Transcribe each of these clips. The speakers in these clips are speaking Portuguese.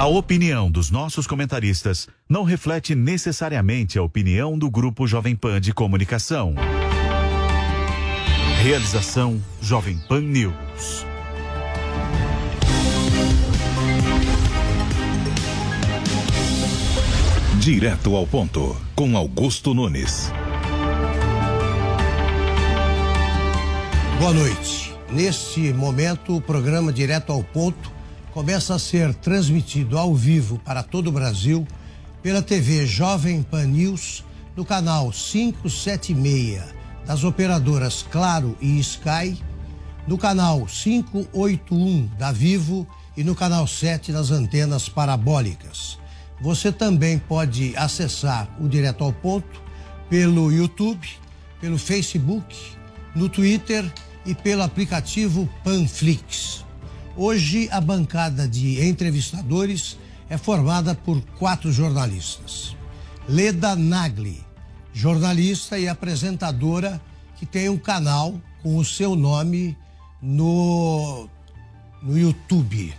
A opinião dos nossos comentaristas não reflete necessariamente a opinião do Grupo Jovem Pan de Comunicação. Realização Jovem Pan News. Direto ao ponto, com Augusto Nunes. Boa noite. Neste momento, o programa Direto ao Ponto começa a ser transmitido ao vivo para todo o Brasil pela TV Jovem Pan News no canal 576 das operadoras Claro e Sky, no canal 581 da Vivo e no canal 7 das antenas parabólicas. Você também pode acessar o Direto ao Ponto pelo YouTube, pelo Facebook, no Twitter e pelo aplicativo Panflix. Hoje, a bancada de entrevistadores é formada por quatro jornalistas. Leda Nagli, jornalista e apresentadora que tem um canal com o seu nome no, no YouTube.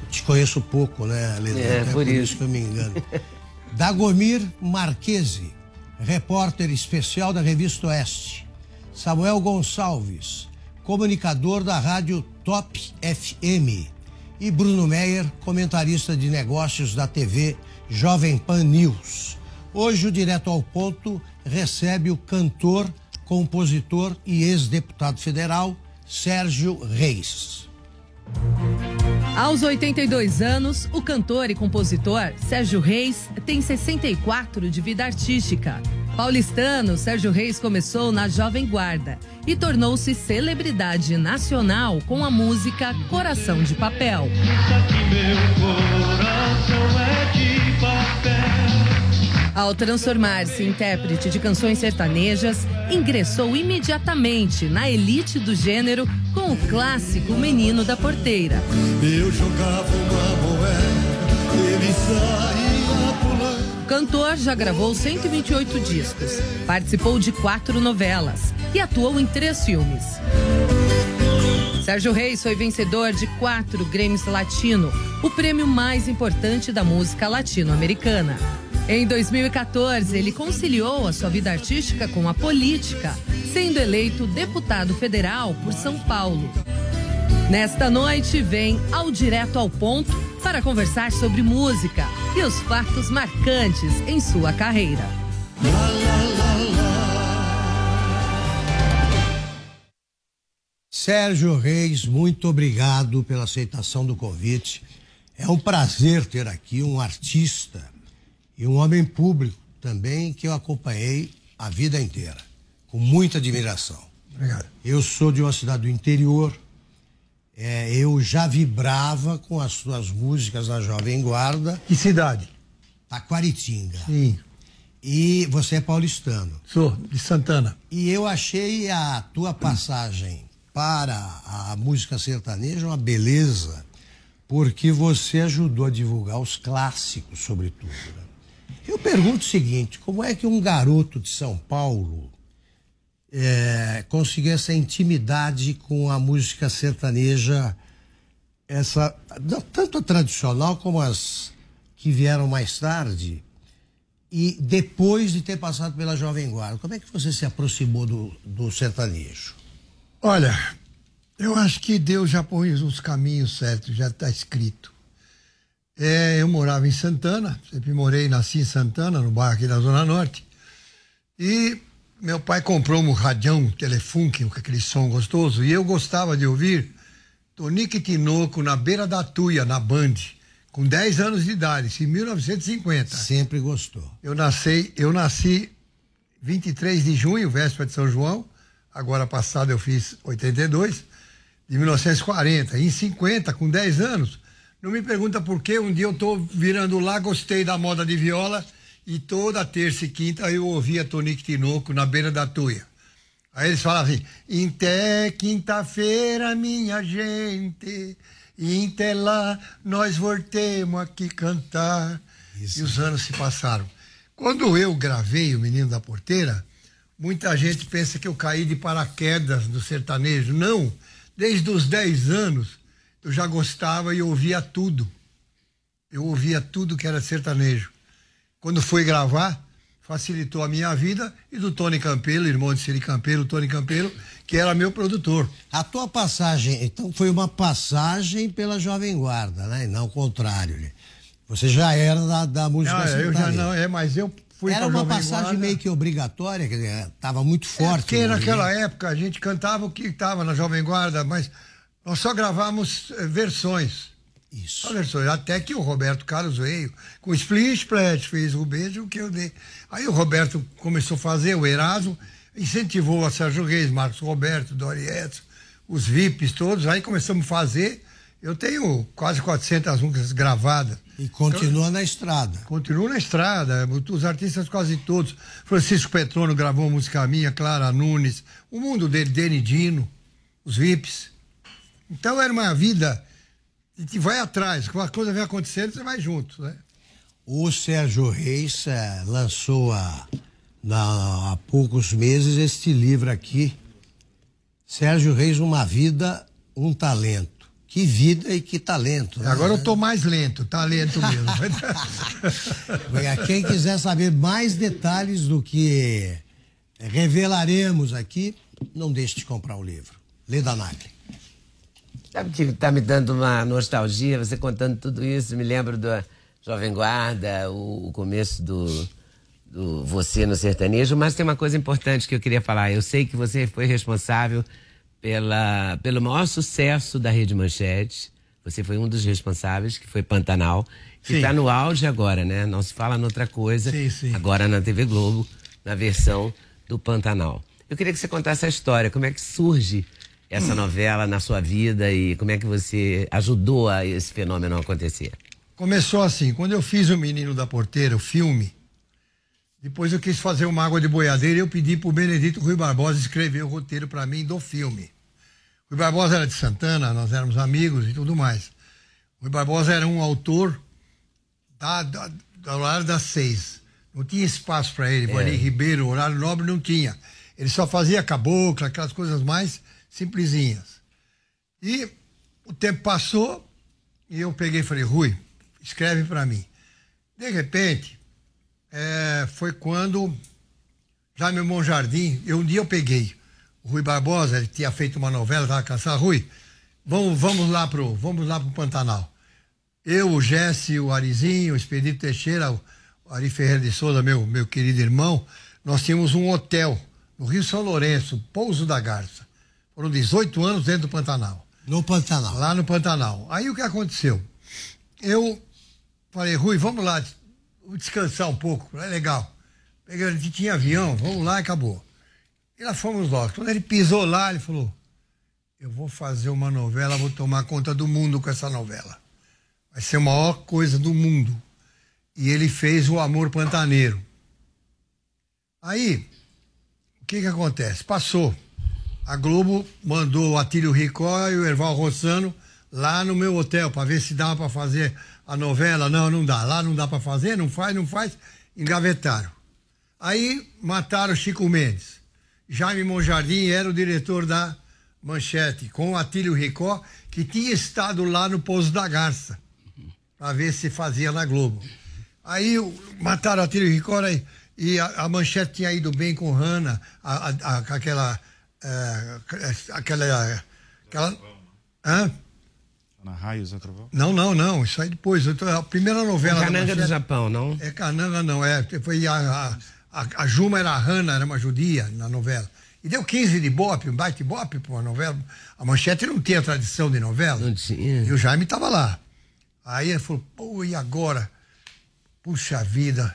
Eu te conheço pouco, né, Leda? É, Até por isso. isso que eu me engano. Dagomir Marquese, repórter especial da Revista Oeste. Samuel Gonçalves, comunicador da rádio Top FM. E Bruno Meyer, comentarista de negócios da TV Jovem Pan News. Hoje o Direto ao Ponto recebe o cantor, compositor e ex-deputado federal Sérgio Reis. Aos 82 anos, o cantor e compositor Sérgio Reis tem 64 de vida artística. Paulistano, Sérgio Reis começou na Jovem Guarda e tornou-se celebridade nacional com a música Coração de Papel. Ao transformar-se em intérprete de canções sertanejas, ingressou imediatamente na elite do gênero com o clássico Menino da Porteira. Eu jogava uma moeda, ele. O cantor já gravou 128 discos, participou de quatro novelas e atuou em três filmes. Sérgio Reis foi vencedor de quatro Grêmios Latino, o prêmio mais importante da música latino-americana. Em 2014, ele conciliou a sua vida artística com a política, sendo eleito deputado federal por São Paulo. Nesta noite, vem ao Direto ao Ponto para conversar sobre música e os fatos marcantes em sua carreira. Sérgio Reis, muito obrigado pela aceitação do convite. É um prazer ter aqui um artista e um homem público também que eu acompanhei a vida inteira, com muita admiração. Obrigado. Eu sou de uma cidade do interior, é, eu já vibrava com as suas músicas na Jovem Guarda. Que cidade? Taquaritinga. Sim. E você é paulistano. Sou, de Santana. E eu achei a tua passagem para a música sertaneja uma beleza, porque você ajudou a divulgar os clássicos, sobretudo. né? Eu pergunto o seguinte: como é que um garoto de São Paulo é, conseguiu essa intimidade com a música sertaneja, essa tanto a tradicional como as que vieram mais tarde? E depois de ter passado pela Jovem Guarda, como é que você se aproximou do, do sertanejo? Olha, eu acho que Deus já põe os caminhos certos, já está escrito. É, eu morava em Santana, sempre morei nasci em Santana, no bairro aqui da Zona Norte. E meu pai comprou um radião um telefunk com aquele som gostoso, e eu gostava de ouvir Tonique Tinoco na beira da Tuia, na Band, com 10 anos de idade, isso em 1950. Sempre gostou. Eu nasci, eu nasci 23 de junho, véspera de São João. Agora passado eu fiz 82, de 1940. Em 50, com 10 anos, não me pergunta por que um dia eu tô virando lá, gostei da moda de viola e toda terça e quinta eu ouvia Tonique Tinoco na beira da tuia. Aí eles falavam assim, até quinta-feira, minha gente, até lá nós voltemos aqui cantar. Isso. E os anos se passaram. Quando eu gravei o Menino da Porteira, muita gente pensa que eu caí de paraquedas do sertanejo. Não, desde os 10 anos eu já gostava e ouvia tudo. Eu ouvia tudo que era sertanejo. Quando fui gravar, facilitou a minha vida e do Tony Campelo, irmão de Siri Campelo, Tony Campelo, que era meu produtor. A tua passagem, então, foi uma passagem pela Jovem Guarda, né? E não o contrário. né? Você já era da, da música Ah, eu já não, é, mas eu fui Era uma Jovem passagem Guarda. meio que obrigatória, quer dizer, tava muito É, forte. porque o naquela movimento. época a gente cantava o que estava na Jovem Guarda, mas nós só gravávamos eh, versões. Isso. Só versões. Até que o Roberto Carlos veio com Split Splash, fez o beijo que eu dei. Aí o Roberto começou a fazer, o Eraso, incentivou a Sérgio Reis, Marcos Roberto, Dori Edson, os VIPs todos, aí começamos a fazer. Eu tenho quase 400 músicas gravadas. E continua na estrada. Continuo na estrada, os artistas quase todos. Francisco Petrono gravou uma música minha, Clara Nunes, o mundo dele, Deni Dino, os VIPs. Então era uma vida. Gente vai atrás, quando a coisa vem acontecendo, você vai junto, né? O Sérgio Reis eh, lançou há, na- há poucos meses este livro aqui. Sérgio Reis, Uma Vida, um Talento. Que vida e que talento. né? Agora eu tô mais lento, tá lento mesmo. Quem quiser saber mais detalhes do que revelaremos aqui, não deixe de comprar o livro. Lê da Nagli. Sabe que tá me dando uma nostalgia, você contando tudo isso, me lembro da Jovem Guarda, o, o começo do, do Você no Sertanejo, mas tem uma coisa importante que eu queria falar. Eu sei que você foi responsável pela, pelo maior sucesso da Rede Manchete. Você foi um dos responsáveis, que foi Pantanal, que está no auge agora, né? Não se fala noutra coisa. Sim, sim. Agora na TV Globo, na versão do Pantanal. Eu queria que você contasse a história, como é que surge essa novela na sua vida e como é que você ajudou a esse fenômeno acontecer. Começou assim, quando eu fiz o Menino da Porteira, o filme, depois eu quis fazer uma água de boiadeira e eu pedi pro Benedito Rui Barbosa escrever o roteiro para mim do filme. Rui Barbosa era de Santana, nós éramos amigos e tudo mais. Rui Barbosa era um autor da, da, da horário das seis. Não tinha espaço para ele. Bani Ribeiro, horário nobre, não tinha. Ele só fazia cabocla, aquelas coisas mais simplesinhas. E o tempo passou e eu peguei e falei, Rui, escreve para mim. De repente, é, foi quando Jaime Monjardim, eu, um dia eu peguei o Rui Barbosa, ele tinha feito uma novela, estava cansado, Rui, vamos, vamos lá pro, vamos lá pro Pantanal. Eu, o Jesse, o Arizinho, o Expedito Teixeira, o Ari Ferreira de Souza, meu, meu querido irmão, nós tínhamos um hotel no Rio São Lourenço, Pouso da Garça. Foram 18 anos dentro do Pantanal No Pantanal. lá no Pantanal. Aí o que aconteceu? Eu falei, Rui, vamos lá des- descansar um pouco, é legal. Peguei, a gente tinha avião, vamos lá e acabou. E lá fomos nós. Quando ele pisou lá, ele falou: Eu vou fazer uma novela, vou tomar conta do mundo com essa novela. Vai ser a maior coisa do mundo. E ele fez o Amor Pantaneiro. Aí, o que que acontece? Passou. A Globo mandou o Atílio Ricó e o Erval Rossano lá no meu hotel para ver se dava para fazer a novela. Não, não dá. Lá não dá para fazer, não faz, não faz. Engavetaram. Aí mataram Chico Mendes. Jaime Monjardim era o diretor da Manchete, com o Atílio Ricó, que tinha estado lá no Pouso da Garça, para ver se fazia na Globo. Aí mataram o Atílio Ricó e, e a, a Manchete tinha ido bem com Hanna, a, a- aquela É, aquela. aquela hã? Na Raios é Trovão? Não, não, não. Isso aí depois. A primeira novela. da Cananga do Japão, não? É Cananga, não. É, foi a, a, a, a Juma era a Hanna, era uma judia na novela. E deu 15 de bope, um baita bope para uma novela. A Manchete não tinha tradição de novela. Não tinha. E o Jaime estava lá. Aí ele falou, pô, e agora? Puxa vida,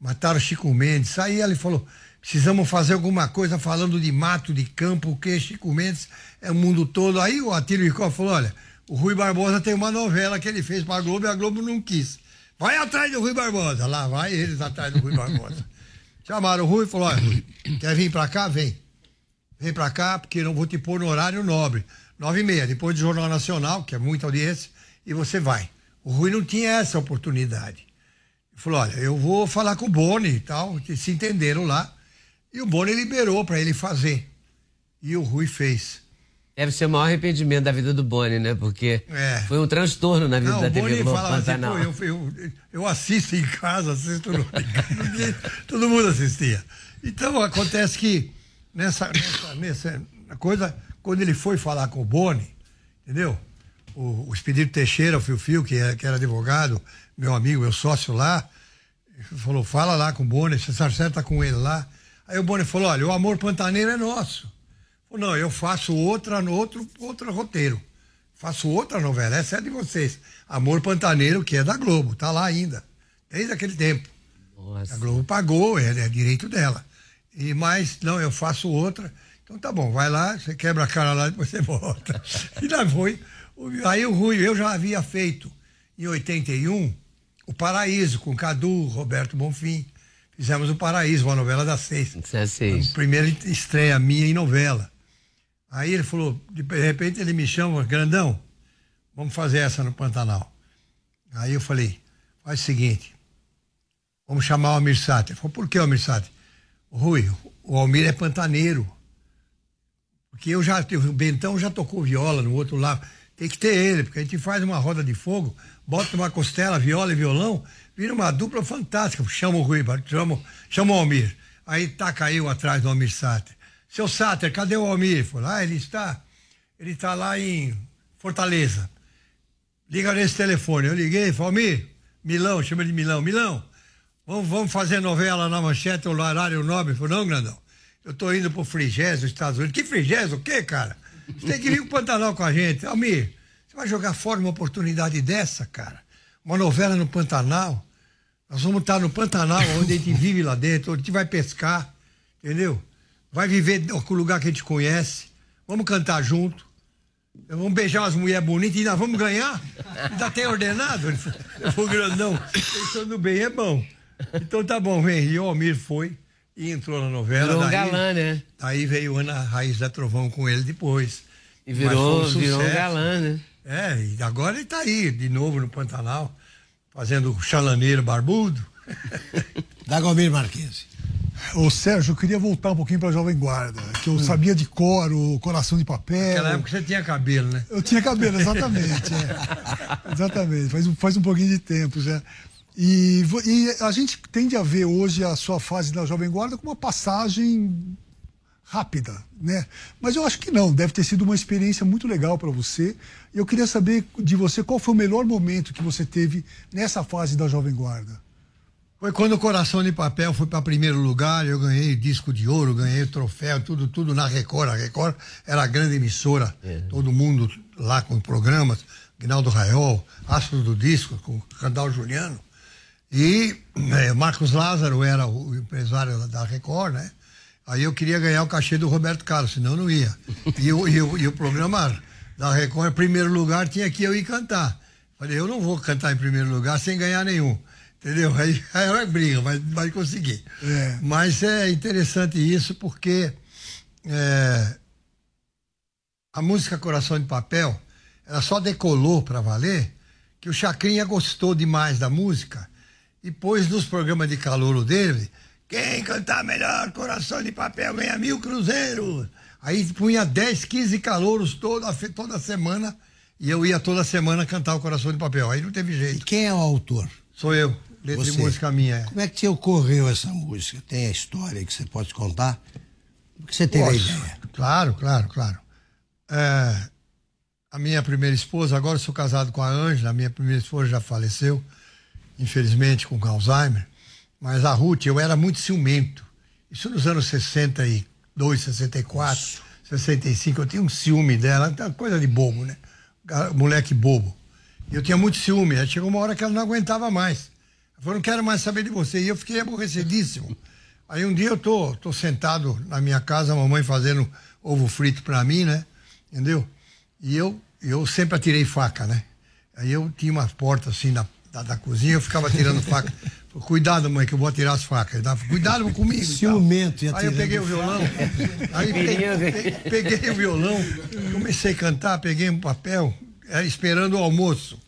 mataram o Chico Mendes. Aí ele falou, precisamos fazer alguma coisa falando de mato, de campo, o que Chico Mendes é o mundo todo. Aí o Atílio Ricó falou, olha, o Rui Barbosa tem uma novela que ele fez para a Globo e a Globo não quis. Vai atrás do Rui Barbosa. Lá vai eles atrás do Rui Barbosa. Chamaram o Rui e falou, olha, Rui, quer vir para cá? Vem. Vem pra cá, porque não vou te pôr no horário nobre. Nove e meia, depois do Jornal Nacional, que é muita audiência, e você vai. O Rui não tinha essa oportunidade. Ele falou, olha, eu vou falar com o Boni e tal, que se entenderam lá. E o Boni liberou para ele fazer. E o Rui fez. Deve ser o maior arrependimento da vida do Boni, né? Porque É. foi um transtorno na vida Não, da o TV Boni Globo falava assim, pô, eu, eu, eu assisto em casa, assisto no... Todo mundo assistia. Então, acontece que nessa, nessa, nessa coisa, quando ele foi falar com o Boni, entendeu? O, o Expedito Teixeira, o Fio Fio, que, é- que era advogado, meu amigo, meu sócio lá, falou, fala lá com o Boni, você acerta com ele lá. Aí o Boni falou, olha, o amor pantaneiro é nosso. Falou, não, eu faço outra, no outro, outro roteiro. Faço outra novela, essa é de vocês. Amor Pantaneiro, que é da Globo, tá lá ainda, desde aquele tempo. Nossa. A Globo pagou, é, é direito dela. E mais, não, eu faço outra. Então tá bom, vai lá, você quebra a cara lá, depois você volta. E lá foi. Aí o Rui, eu já havia feito em 81 o Paraíso, com Cadu, Roberto Bonfim. Fizemos o Paraíso, uma novela das seis. Das seis. A primeira estreia minha em novela. Aí ele falou, de repente ele me chama, grandão, vamos fazer essa no Pantanal. Aí eu falei, faz o seguinte, vamos chamar o Almir Sater. Ele falou, por que o Almir Sater? Rui, o Almir é pantaneiro. Porque eu já, o Bentão já tocou viola no outro lado. Tem que ter ele, porque a gente faz uma roda de fogo, bota uma costela, viola e violão, vira uma dupla fantástica. Chama o Rui, chama, chama o Almir. Aí taca eu atrás do Almir Sater. Seu Sater, cadê o Almir? Falou, ah, ele está, ele está lá em Fortaleza. Liga nesse telefone. Eu liguei, falei, Almir, Milão, chama de Milão. Milão, vamos, vamos fazer novela na manchete, o horário nobre. Ele falou, não, grandão, eu tô indo pro Frigésio, Estados Unidos. Que Frigésio? O quê, cara? Você tem que vir pro Pantanal com a gente. Almir, vai jogar fora uma oportunidade dessa, cara? Uma novela no Pantanal? Nós vamos estar no Pantanal, onde a gente vive lá dentro, onde a gente vai pescar, entendeu? Vai viver no lugar que a gente conhece. Vamos cantar junto. Vamos beijar umas mulheres bonitas e ainda vamos ganhar? Ainda tem ordenado? Ele Eu falei, grandão, pensando bem é bom. Então tá bom, vem. E o Almir foi e entrou na novela. Virou daí, galã, né? Aí veio Ana Raiz da Trovão com ele depois. E virou, um virou um galã, né? É, e agora ele tá aí, de novo no Pantanal, fazendo o chalaneiro barbudo. Dagomir Marquese. Ô Sérgio, eu queria voltar um pouquinho para a Jovem Guarda, que eu sabia de cor o Coração de Papel. Naquela época você tinha cabelo, né? Eu tinha cabelo, exatamente. é. Exatamente, faz, um- faz um pouquinho de tempo já. E, e a gente tende a ver hoje a sua fase da Jovem Guarda como uma passagem rápida, né? Mas eu acho que não, deve ter sido uma experiência muito legal para você. E eu queria saber de você qual foi o melhor momento que você teve nessa fase da Jovem Guarda. Foi quando o Coração de Papel foi para primeiro lugar, eu ganhei disco de ouro, ganhei troféu, tudo, tudo na Record. A Record era a grande emissora, todo mundo lá com programas, Guinaldo Raiol, Astro do Disco, com Randall Juliano. E eh, Marcos Lázaro era o empresário da Record, né? Aí eu queria ganhar o cachê do Roberto Carlos, senão eu não ia. E, o- e o- e o programa da Record, em primeiro lugar, tinha que eu ir cantar. Falei, eu não vou cantar em primeiro lugar sem ganhar nenhum. Entendeu? Aí, aí é briga, mas vai conseguir. É. Mas é interessante isso porque é, a música Coração de Papel, ela só decolou para valer que o Chacrinha gostou demais da música e pôs nos programas de calouro dele, quem cantar melhor Coração de Papel ganha mil cruzeiros. Aí punha 10, 15 calouros toda, toda semana e eu ia toda semana cantar o Coração de Papel. Aí não teve E jeito. quem é o autor? Sou eu, letra Você. e música minha. é. Como é que te ocorreu essa música? Tem a história que você pode contar? Porque você teve Posso? a ideia. Claro, claro, claro. É, a minha primeira esposa, agora sou casado com a Ângela, a minha primeira esposa já faleceu, infelizmente com Alzheimer. Mas a Ruth, eu era muito ciumento. Isso nos anos 62, 64, 65, eu tinha um ciúme dela, tá coisa de bobo, né? Moleque bobo. Eu tinha muito ciúme. Aí chegou uma hora que ela não aguentava mais. Ela falou, não quero mais saber de você. E eu fiquei aborrecidíssimo. Aí um dia eu tô, tô sentado na minha casa, a mamãe fazendo ovo frito pra mim, né? Entendeu? E eu, eu sempre atirei faca, né? Aí eu tinha uma porta assim da, da, da cozinha, eu ficava atirando faca. Cuidado, mãe, que eu vou atirar as facas. Dava, Cuidado comigo. e tal. Ciumento e Aí eu peguei o violão, aí peguei, pe- peguei o violão, comecei a cantar, peguei um papel, era esperando o almoço.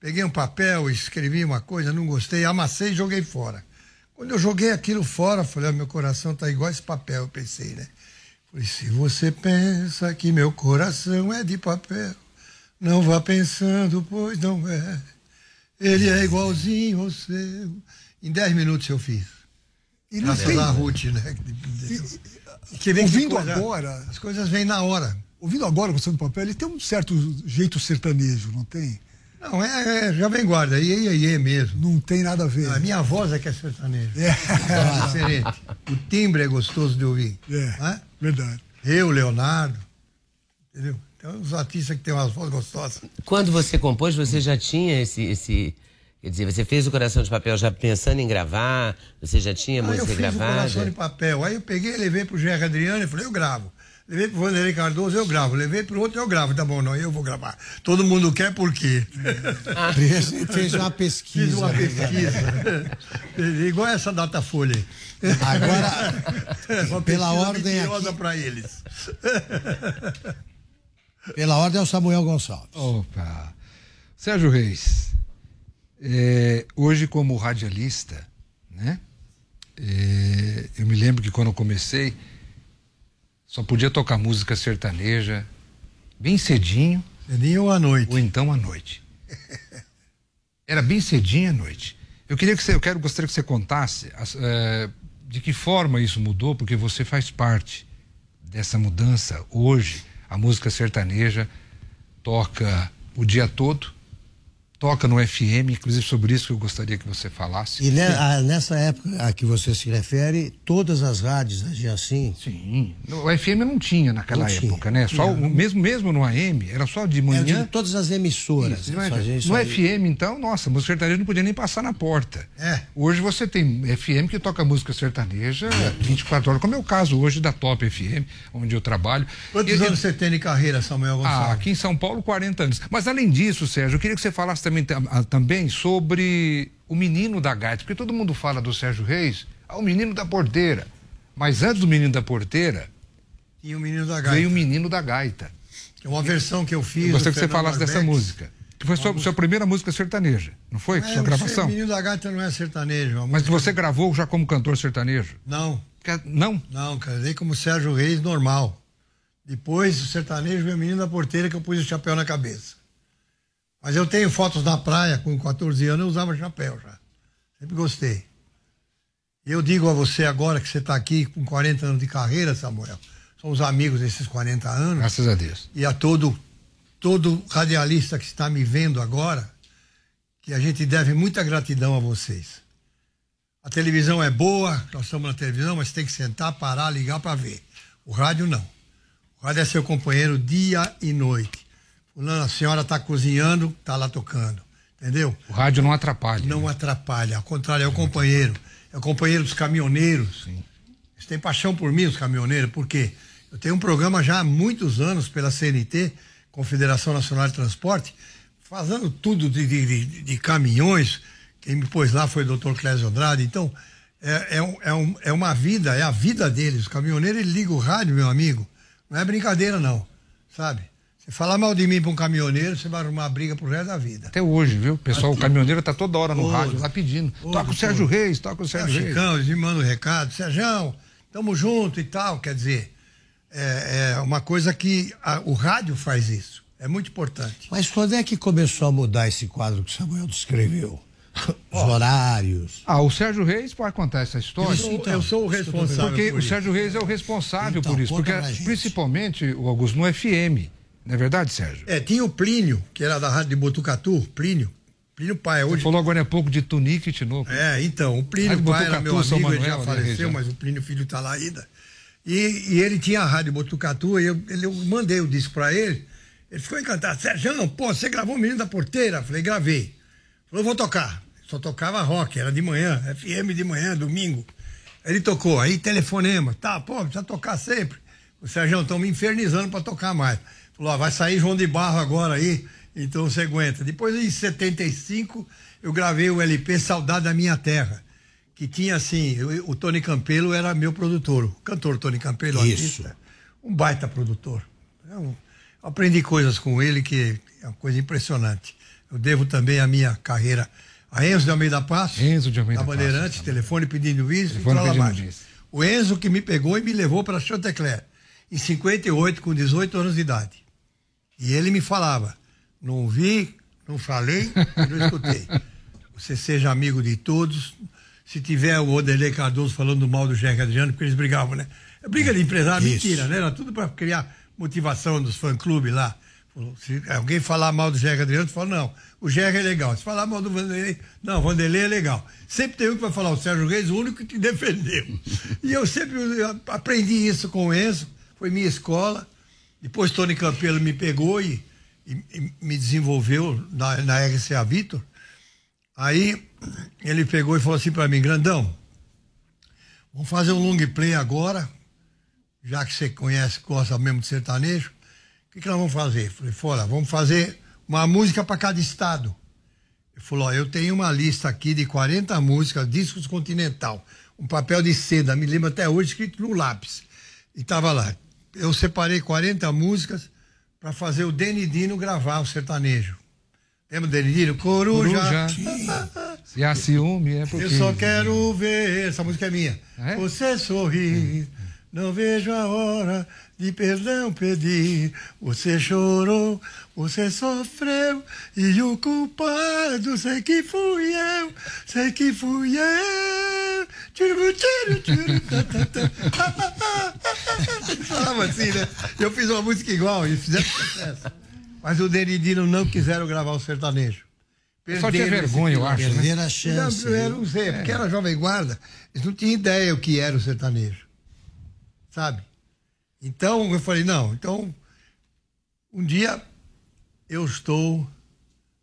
Peguei um papel, escrevi uma coisa, não gostei, amassei e joguei fora. Quando eu joguei aquilo fora, falei, ah, meu coração tá igual esse papel, eu pensei, né? Falei, se você pensa que meu coração é de papel, não vá pensando, pois não é. Ele é igualzinho ao seu. Em 10 minutos eu fiz. E não Graças tem- a Ruth, né? Que vem que ouvindo coisa- agora. As coisas vêm na hora. Ouvindo agora você do papel, ele tem um certo jeito sertanejo, não tem? Não, é, é Jovem Guarda, iê, iê, iê mesmo. Não tem nada a ver. A minha voz é que é sertanejo. É. É diferente. O timbre é gostoso de ouvir. É, Hã? verdade. Eu, Leonardo. Entendeu? Tem uns artistas que têm umas vozes gostosas. Quando você compôs, você já tinha esse, esse. Quer dizer, você fez o Coração de Papel já pensando em gravar? Você já tinha Aí eu música fiz o gravada? coração de papel. Aí eu peguei, levei pro Gerry Adriano e falei, eu gravo. Levei pro Vanderlei Cardoso, eu gravo. Levei pro outro, eu gravo. Tá bom, não, eu vou gravar. Todo mundo quer por quê? Fez- fez uma pesquisa. Fiz uma pesquisa. Igual essa data folha aí. Agora, Uma pela ordem aqui- pra eles. Pela ordem é o Samuel Gonçalves. Opa! Sérgio Reis, é, hoje como radialista, né? é, eu me lembro que quando eu comecei, só podia tocar música sertaneja bem cedinho. Cedinho ou à noite? Ou então à noite. Era bem cedinho à noite. Eu queria que você, eu quero gostaria que você contasse as, eh, de que forma isso mudou, porque você faz parte dessa mudança. Hoje, a música sertaneja toca o dia todo, toca no FM, inclusive sobre isso que eu gostaria que você falasse. E ne- a- nessa época a que você se refere, todas as rádios agiam assim? Sim. O FM não tinha naquela Não tinha. época, né? Só Não. mesmo, mesmo no AM, era só de Eu manhã. digo todas as emissoras. Isso, é? isso no aí. FM, então, nossa, música sertaneja não podia nem passar na porta. É. Hoje você tem FM que toca música sertaneja 24 horas, como é o caso hoje da Top FM, onde eu trabalho. Quantos E- anos você tem de carreira, Samuel Ah, Gonçalves? aqui em São Paulo, 40 anos. Mas além disso, Sérgio, eu queria que você falasse também, tam- ah, também sobre o menino da gaita, porque todo mundo fala do Sérgio Reis, ah, o menino da porteira. Mas antes do menino da porteira, Tinha o menino da gaita. veio o menino da gaita. É uma versão que eu fiz. Eu gostaria que você falasse dessa música. Que foi sua, sua primeira música sertaneja, não foi? É, sua não gravação? O menino da gaita não é sertanejo. é Mas música- você gravou já como cantor sertanejo? Não. Que- Não? Não, casei como Sérgio Reis, normal. Depois, o sertanejo veio o menino da porteira que eu pus o chapéu na cabeça. Mas eu tenho fotos na praia, com 14 anos, eu usava chapéu já. Sempre gostei. Eu digo a você agora que você está aqui com 40 anos de carreira, Samuel. Somos amigos desses 40 anos. Graças a Deus. E a todo, todo radialista que está me vendo agora, que a gente deve muita gratidão a vocês. A televisão é boa, nós estamos na televisão, mas tem que sentar, parar, ligar para ver. O rádio não. O rádio é seu companheiro dia e noite. Fulano, a senhora está cozinhando, está lá tocando. Entendeu? O rádio não atrapalha. Não atrapalha, ao contrário, é o companheiro. É o companheiro dos caminhoneiros. Eles têm paixão por mim, os caminhoneiros, porque eu tenho um programa já há muitos anos pela CNT, Confederação Nacional de Transporte, fazendo tudo de, de- de- de caminhões. Quem me pôs lá foi o doutor Clésio Andrade. Então, é, é, um- é um- é uma vida, é a vida deles. Os caminhoneiros, ele liga o rádio, meu amigo. Não é brincadeira, não. Sabe? Você falar mal de mim para um caminhoneiro, você vai arrumar briga pro resto da vida. Até hoje, viu? O pessoal, o caminhoneiro tá toda hora no rádio lá pedindo. Toca o Sérgio. Reis, toca o É, Sérgio Reis. Chicão, eles me mandam um recado, Sérgio, tamo junto e tal. Quer dizer, é, é uma coisa que a- o rádio faz isso. É muito importante. Mas quando é que começou a mudar esse quadro que o Samuel descreveu? os horários. Ah, o Sérgio Reis pode contar essa história? Eu sou- eu sou o responsável Porque por o. Sérgio Reis é o responsável Então, por isso. Porque, principalmente, o Augusto, no FM. Não é verdade, Sérgio? É, tinha o Plínio, que era da Rádio de Botucatu, Plínio. Plínio Pai, Você hoje. falou agora há pouco de Tunique e Tinoco. É, então, o Plínio Rádio Pai era Botucatu, meu São amigo, ele Manuel, já né, faleceu, mas o Plínio Filho está lá ainda. E, e ele tinha a Rádio Botucatu, e eu, ele, eu mandei o disco pra ele. Ele ficou encantado. Sérgio, pô, você gravou o Menino da Porteira? Falei, gravei. Falou, vou tocar. Só tocava rock, era de manhã, FM de manhã, domingo. Ele tocou, aí telefonema, tá, pô, precisa tocar sempre. O Sérgio, estão me infernizando pra tocar mais. Falou, ó, vai sair João de Barro agora aí, então você aguenta. Depois, em 75, eu gravei o LP Saudade da Minha Terra, que tinha assim, o, o Tony Campelo era meu produtor, o cantor Tony Campelo, Isso. artista, um baita produtor. Eu aprendi coisas com ele que é uma coisa impressionante. Eu devo também a minha carreira a Enzo de Almeida Passo, Enzo de Almeida da Bandeirantes, telefone pedindo isso, Telefone e pedindo isso. O Enzo que me pegou e me levou para Chantecler, em 58, com 18 anos de idade. E ele me falava, não vi, não falei, não escutei. Você seja amigo de todos. Se tiver o Odelei Cardoso falando mal do Jack Adriano, porque eles brigavam, né? É briga de empresário, Isso. mentira, né? Era tudo para criar motivação dos fã-clubes lá. Se alguém falar mal do Jack Adriano, fala, não, o Jack é legal. Se falar mal do Vanderlei, não, o Vanderlei é legal. Sempre tem um que vai falar, o Sérgio Reis, o único que te defendeu. E eu sempre aprendi isso com o Enzo, foi minha escola. Depois Tony Campelo me pegou e, e- e me desenvolveu na, na RCA Vitor. Aí ele pegou e falou assim para mim, grandão, vamos fazer um long play agora, já que você conhece, gosta mesmo de sertanejo. O que, que nós vamos fazer? Falei, fora, vamos fazer uma música para cada estado. Ele falou, ó, eu tenho uma lista aqui de 40 músicas, discos continental, um papel de seda, me lembro até hoje, escrito no lápis. E tava lá. Eu separei 40 músicas para fazer o Denidino gravar o sertanejo. Lembra do Denidino? Coruja. Coruja. Se há ciúme é porque... Eu só quero ver, essa música é minha. É? Você sorrir, não vejo a hora de perdão pedir. Você chorou, você sofreu, e o culpado sei que fui eu, sei que fui eu. Tiro, tiro, tiro. Falava assim, né? Eu fiz uma música igual e fizeram sucesso. Mas o Denidino não quiseram gravar o sertanejo. Só tinha Perderam vergonha, eu acho, né? Perderam a chance. Não, eu não sei, porque era jovem guarda, eles não tinham ideia o que era o sertanejo. Sabe? Então eu falei, não, então um dia eu estou,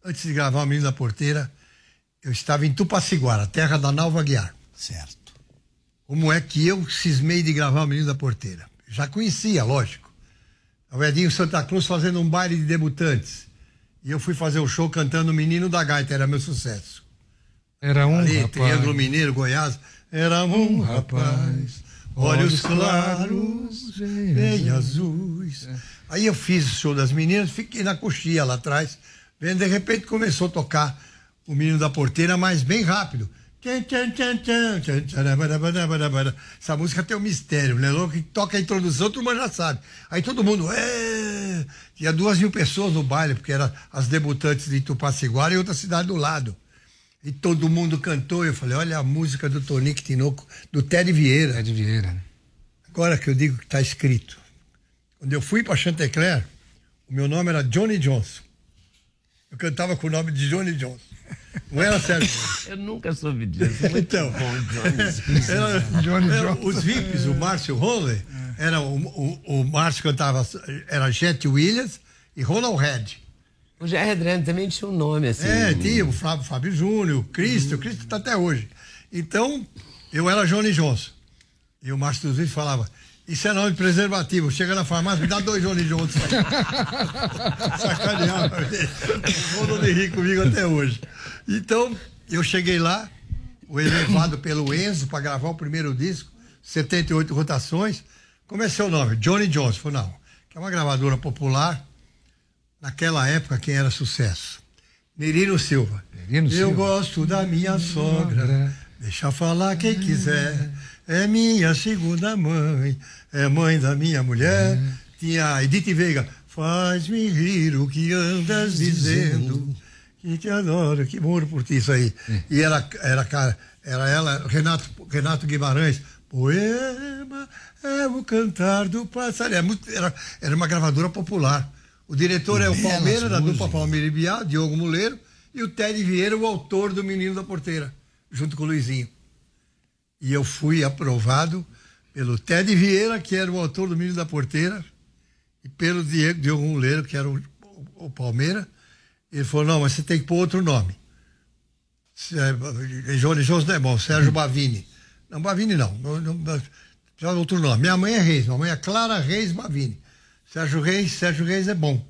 antes de gravar o Menino da Porteira, eu estava em Tupaciguara, terra da Nalva Guiar. Certo. Como é que eu cismei de gravar o Menino da Porteira? Já conhecia, lógico. O Edinho Santa Cruz fazendo um baile de debutantes. E eu fui fazer o show cantando o Menino da Gaita, era meu sucesso. Era um Ali, rapaz. Triângulo Mineiro, Goiás. Era um rapaz, olhos claros, bem azuis. Aí eu fiz o show das meninas, fiquei na coxia lá atrás, vendo, de repente começou a tocar o menino da porteira, mas bem rápido. Essa música tem um mistério, né? Logo que toca a introdução, todo mundo já sabe. Aí todo mundo, é... Tinha duas mil pessoas no baile, porque eram as debutantes de Itupaciguara e outra cidade do lado. E todo mundo cantou. Eu falei, olha a música do Tonico Tinoco, do Ted Vieira. Ted Vieira. Agora que eu digo que está escrito. Quando eu fui para Chantecler, o meu nome era Johnny Johnson. Eu cantava com o nome de Johnny Johnson. Não era Sérgio. Eu nunca soube disso. Muito Então, bom, Johnny. era, Johnny era Johnson. os VIPs, o Márcio Honley, era o, o, o Márcio cantava, era Jet Williams e Ronald Red. O Jair Adriano também tinha um nome assim. É, tinha o Flávio Fábio Júnior, o Cristo, o Cristo está até hoje. Então, eu era Johnny Johnson. E o Márcio dos Vídeos falava, isso é nome de preservativo. Chega na farmácia, me dá dois Johnny Johnson. Sacaneava. Vou de rir comigo até hoje. Então, eu cheguei lá, o elevado pelo Enzo para gravar o primeiro disco, 78 rotações. Como é seu nome? Johnny Johnson. Falei, não, que é uma gravadora popular. Naquela época, quem era sucesso? Nerino Silva. Nerino eu Silva. gosto da minha sogra. Deixa falar quem quiser. É minha segunda mãe. É mãe da minha mulher. Tinha a Edith Veiga. Faz-me rir o que andas dizendo. que te adoro, que moro por ti, isso aí. E era, era, ca- era ela, Renato, Renato Guimarães, poema é o cantar do passarinho. É muito- Era, era uma gravadora popular. O diretor é o Palmeira, da dupla. Palmeira e Biá, Diogo Muleiro, e o Ted Vieira, o autor do Menino da Porteira, junto com o Luizinho. E eu fui aprovado pelo Ted Vieira, que era o autor do Menino da Porteira, e pelo Diego, Diogo Muleiro, que era o, o, Palmeira. Ele falou, não, mas você tem que pôr outro nome. João Jones não é bom, Sérgio Bavini. Não, Bavini não. não, não outro nome. Minha mãe é Reis, minha mãe é Clara Reis Bavini. Sérgio Reis, Sérgio Reis é bom.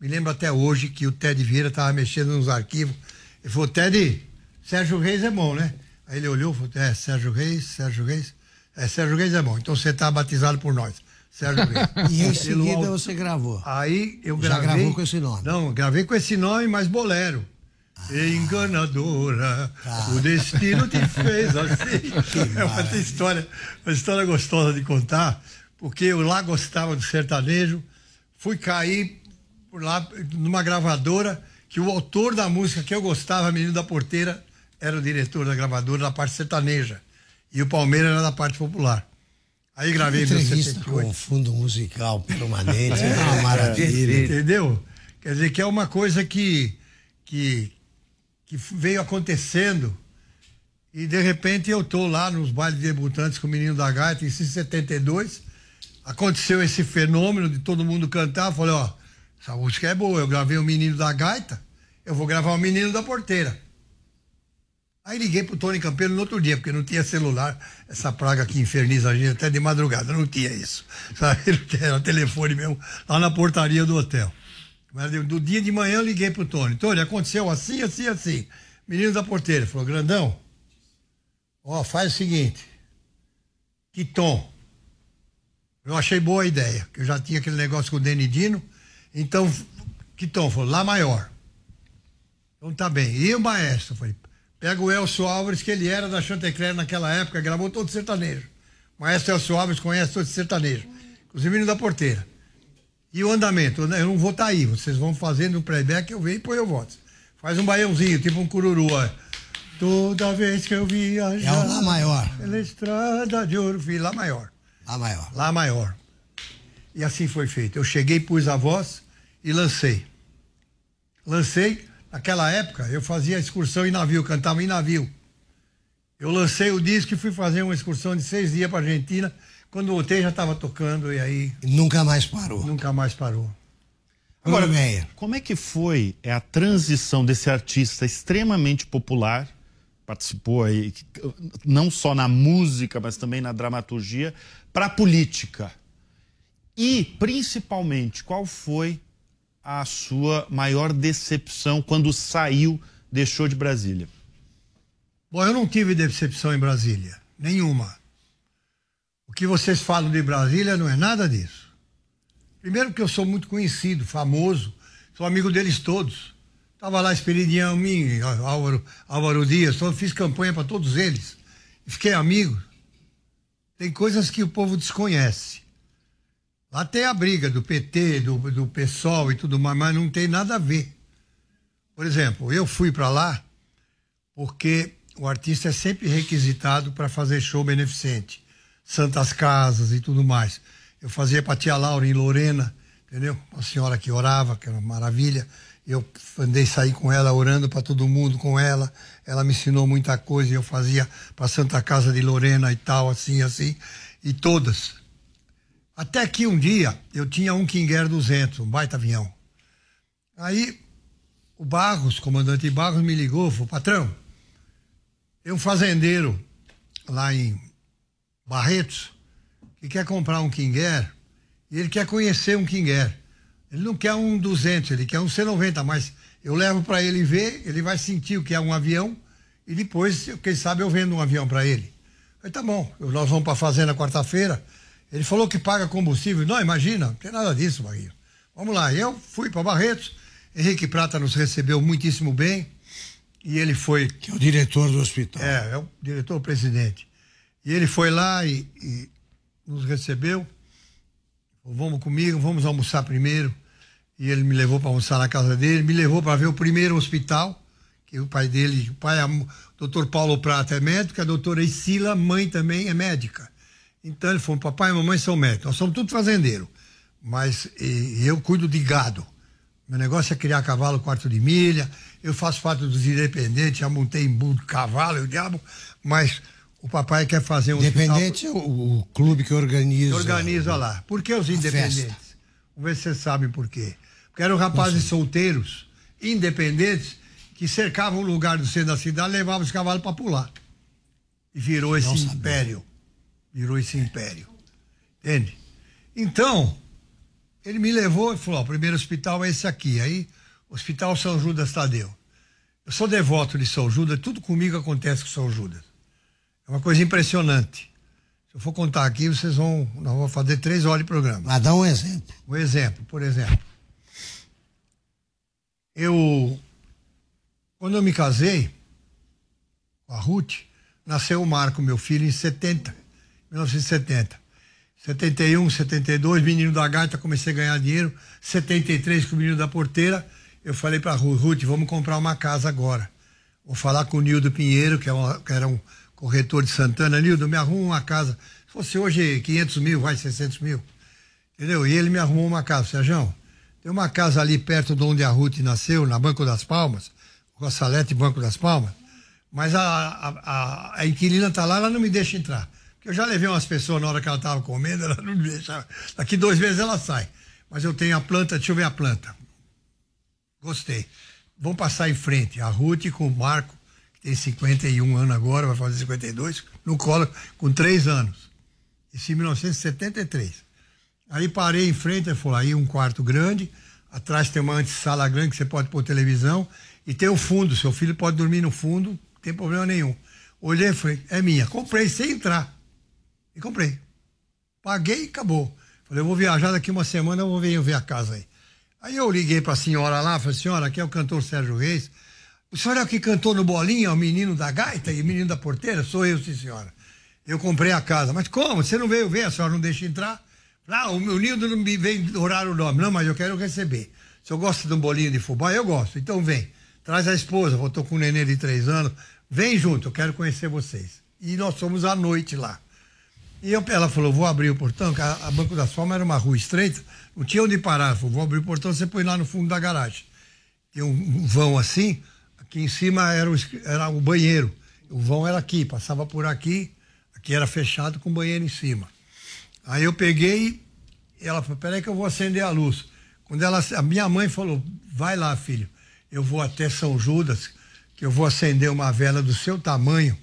Me lembro até hoje que o Ted Vieira estava mexendo nos arquivos. Ele falou, Ted, Sérgio Reis é bom, né? Aí ele olhou e falou, é, Sérgio Reis, Sérgio Reis. É, Sérgio Reis é bom. Então você está batizado por nós. Sérgio Reis. E em seguida você gravou. Aí eu Já gravei. gravou com esse nome? Não, gravei com esse nome, mas bolero. Enganadora, o destino te fez assim. É uma história, uma história gostosa de contar, porque eu lá gostava do sertanejo, fui cair por lá numa gravadora que o autor da música que eu gostava, Menino da Porteira, era o diretor da gravadora da parte sertaneja. E o Palmeiras era da parte popular. Aí gravei meu Entrevista 78. com fundo musical permanente, é uma maravilha. Entendeu? Quer dizer que é uma coisa que, que, que veio acontecendo e de repente eu tô lá nos bailes debutantes com o Menino da Gaita em 72. Aconteceu esse fenômeno de todo mundo cantar. Falei, ó, essa música é boa. Eu gravei o Menino da Gaita, eu vou gravar o Menino da Porteira. Aí liguei pro Tony Campeiro no outro dia, porque não tinha celular, essa praga que inferniza a gente até de madrugada, não tinha isso. Era telefone mesmo, lá na portaria do hotel. Mas eu- do dia de manhã eu liguei pro Tony. Tony, aconteceu assim, assim, assim. Menino da porteira falou, grandão, ó, faz o seguinte, que tom? Eu achei boa a ideia, que eu já tinha aquele negócio com o Denidino. Então, que tom? Falou, Lá maior. Então tá bem. E o maestro? Falei, pega o Elcio Álvares, que ele era da Chantecler naquela época, gravou todo sertanejo. O maestro Elcio Álvares conhece todo sertanejo. Inclusive menino da porteira. E o andamento? Eu não vou estar aí. Vocês vão fazendo um playback, eu venho e põe eu voto. Faz um baiãozinho, tipo um cururu. ó. Toda vez que eu viajar. É o Lá maior. Pela estrada de ouro, fui Lá maior. Lá maior. Lá maior. E assim foi feito. Eu cheguei, pus a voz e lancei. Lancei, naquela época, eu fazia excursão em navio, cantava em navio. Eu lancei o disco e fui fazer uma excursão de seis dias para Argentina. Quando voltei já estava tocando e aí. Nunca mais parou. Nunca mais parou. Agora, Meyer. como é que foi é, a transição desse artista extremamente popular, participou aí não só na música, mas também na dramaturgia, para a política? E, principalmente, qual foi a sua maior decepção quando saiu, deixou de Brasília? Bom, eu não tive decepção em Brasília. Nenhuma. O que vocês falam de Brasília não é nada disso. Primeiro porque eu sou muito conhecido, famoso, sou amigo deles todos. Estava lá Esperidião, mim, Álvaro, Álvaro Dias, fiz campanha para todos eles. Fiquei amigo. Tem coisas que o povo desconhece. Lá tem a briga do PT, do, do PSOL e tudo mais, mas não tem nada a ver. Por exemplo, eu fui para lá porque o artista é sempre requisitado para fazer show beneficente, santas casas e tudo mais. Eu fazia para tia Laura em Lorena, entendeu? Uma senhora que orava, que era uma maravilha. Eu andei sair com ela, orando para todo mundo com ela. Ela me ensinou muita coisa e eu fazia para Santa Casa de Lorena e tal, assim, assim. E todas. Até que um dia eu tinha um King Air 200, um baita avião. Aí o Barros, comandante Barros, me ligou, falou, patrão, tem um fazendeiro lá em Barretos que quer comprar um King Air e ele quer conhecer um King Air. Ele não quer um 200, ele quer um C90, mas eu levo para ele ver, ele vai sentir o que é um avião e depois, quem sabe, eu vendo um avião para ele. Falei, tá bom, nós vamos para a fazenda quarta-feira. Ele falou que paga combustível. Não, imagina, não tem nada disso, Barrinho. Vamos lá. Eu fui para Barretos. Henrique Prata nos recebeu muitíssimo bem. E ele foi. Que é o diretor do hospital. É, é o diretor-presidente. E ele foi lá e, e nos recebeu. Falou, vamos comigo, vamos almoçar primeiro. E ele me levou para almoçar na casa dele, me levou para ver o primeiro hospital, que o pai dele, o pai, o doutor Paulo Prata é médico, a doutora Isila, mãe também, é médica. Então ele falou, papai e mamãe são médicos, nós somos tudo fazendeiro, mas e, eu cuido de gado. Meu negócio é criar cavalo quarto de milha, eu faço parte dos independentes, já montei em cavalo, o diabo, mas o papai quer fazer um Independente hospital... é o, o, clube que organiza. Que organiza lá. Por que os independentes? Festa. Vamos ver se vocês sabem por quê. Porque eram rapazes solteiros, independentes, que cercavam o lugar do centro da cidade levavam os cavalos para pular. E virou esse Não império. Virou esse império. Entende? Então, ele me levou e falou: o primeiro hospital é esse aqui. Aí, Hospital São Judas Tadeu. Eu sou devoto de São Judas, tudo comigo acontece com São Judas. É uma coisa impressionante. Se eu for contar aqui, vocês vão. Nós vamos fazer três horas de programa. Mas dá um exemplo. Um exemplo, por exemplo. Eu. Quando eu me casei com a Ruth, nasceu o Marco, meu filho, em 70, 1970. 71, 72, menino da gaita, comecei a ganhar dinheiro. 73, com o menino da porteira. Eu falei para Ruth, Ruth, vamos comprar uma casa agora. Vou falar com o Nildo Pinheiro, que, é que era um corretor de Santana, Nildo, me arruma uma casa. Se fosse hoje 500 mil, vai 600 mil. Entendeu? E ele me arrumou uma casa. Sérgio, tem uma casa ali perto de onde a Ruth nasceu, na Banco das Palmas, Salete Banco das Palmas, mas a, a, a, a inquilina está lá, ela não me deixa entrar. Eu já levei umas pessoas na hora que ela estava comendo, ela não me deixa. Daqui dois meses ela sai. Mas eu tenho a planta, deixa eu ver a planta. Gostei. Vamos passar em frente. A Ruth com o Marco tem 51 anos agora, vai fazer 52, no colo, com 3 anos. Isso em 1973. Aí parei em frente, falou, aí um quarto grande, atrás tem uma antessala grande que você pode pôr televisão, e tem o fundo, seu filho pode dormir no fundo, não tem problema nenhum. Olhei e falei, é minha. Comprei sem entrar. E comprei. Paguei e acabou. Falei, eu vou viajar daqui uma semana, eu vou ver, ver a casa aí. Aí eu liguei para a senhora lá, falei, senhora, aqui é o cantor Sérgio Reis, o senhor é o que cantou no Bolinha, o menino da gaita e o menino da porteira? Sou eu, sim, senhora. Eu comprei a casa. Mas como? Você não veio ver? A senhora não deixa entrar? Ah, o meu Nildo não me vem orar o nome. Não, mas eu quero receber. Se eu gosto de um bolinho de fubá, eu gosto. Então vem. Traz a esposa, eu tô com um neném de três anos. Vem junto, eu quero conhecer vocês. E nós fomos à noite lá. E eu, ela falou, vou abrir o portão, que a, a Banco da Palmas era uma rua estreita, não tinha onde parar. Falou, vou abrir o portão, você põe lá no fundo da garagem. Tem um vão assim, Aqui em cima era o, era o banheiro. O vão era aqui, passava por aqui, aqui era fechado com banheiro em cima. Aí eu peguei e ela falou, peraí que eu vou acender a luz. Quando ela, a minha mãe falou, vai lá, filho, eu vou até São Judas, que eu vou acender uma vela do seu tamanho,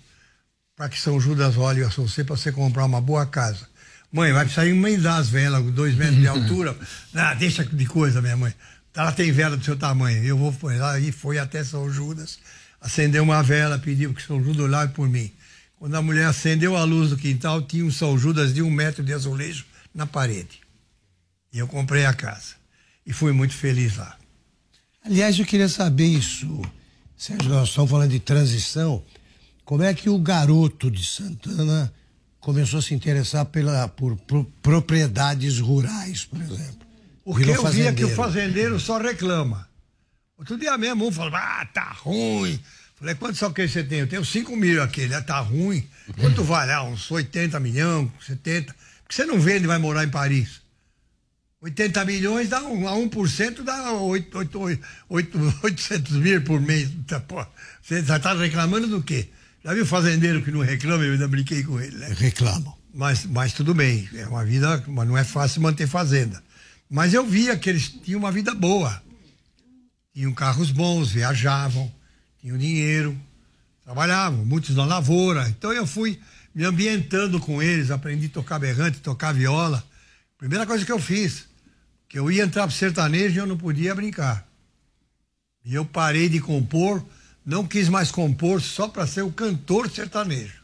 para que São Judas olhe a você, para você comprar uma boa casa. Mãe, vai sair uma das velas, dois metros de altura. ah, deixa de coisa, minha mãe. Ela tem vela do seu tamanho. Eu vou lá e foi até São Judas, acendeu uma vela, pediu que São Judas olhasse por mim. Quando a mulher acendeu a luz do quintal, tinha um São Judas de um metro de azulejo na parede. E eu comprei a casa. E fui muito feliz lá. Aliás, eu queria saber isso, Sérgio, nós estamos falando de transição. Como é que o garoto de Santana começou a se interessar pela, por, por propriedades rurais, por exemplo? Porque Virou eu via que o fazendeiro só reclama. Outro dia mesmo um falou, ah, tá ruim. Falei, quanto só que você tem? Eu tenho 5 mil aqui, ele ah, tá ruim. Quanto vale? Ah, uns 80 milhões, 70. Porque você não vende e vai morar em Paris. 80 milhões dá um, a 1% dá 8, 8, 8, 800 mil por mês. Tá, você já tá reclamando do quê? Já viu fazendeiro que não reclama? Eu ainda brinquei com ele, né? Reclamam. Mas, mas tudo bem, é uma vida, mas não é fácil manter fazenda. Mas eu via que eles tinham uma vida boa. Tinham carros bons, viajavam, tinham dinheiro, trabalhavam, muitos na lavoura. Então eu fui me ambientando com eles, aprendi a tocar berrante, tocar viola. Primeira coisa que eu fiz, que eu ia entrar pro sertanejo e eu não podia brincar. E eu parei de compor, não quis mais compor só para ser o cantor sertanejo.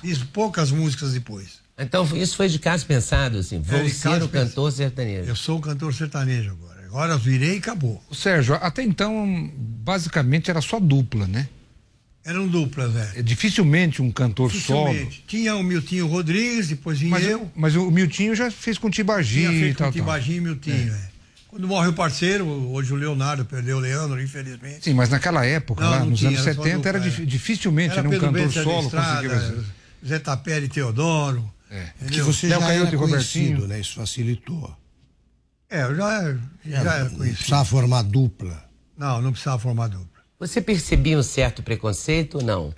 Fiz poucas músicas depois. Então, isso foi de caso pensado, assim, vou é, ser o cantor sertanejo. Eu sou o cantor sertanejo agora. Agora virei e acabou. Sérgio, até então, basicamente era só dupla, né? Eram duplas, é. Dificilmente um cantor Dificilmente. solo. Tinha o Miltinho Rodrigues, depois vinha mas, eu. Mas o Miltinho já fez com Tibagi Tinha feito e tal. Com Tibagi e Miltinho, é. é. Quando morre o parceiro, hoje o Leonardo perdeu o Leandro, infelizmente. Sim, mas naquela época, Não, lá não nos tinha, anos era só 70, era dupla, é. dificilmente Era né, um cantor solo conseguia. Zé Tapera e Teodoro. É. Que você Léo já Canhoto era conhecido, né? Isso facilitou. É, eu já, já era não conhecido. precisava formar dupla. Não, não precisava formar dupla. Você percebia um certo preconceito ou não?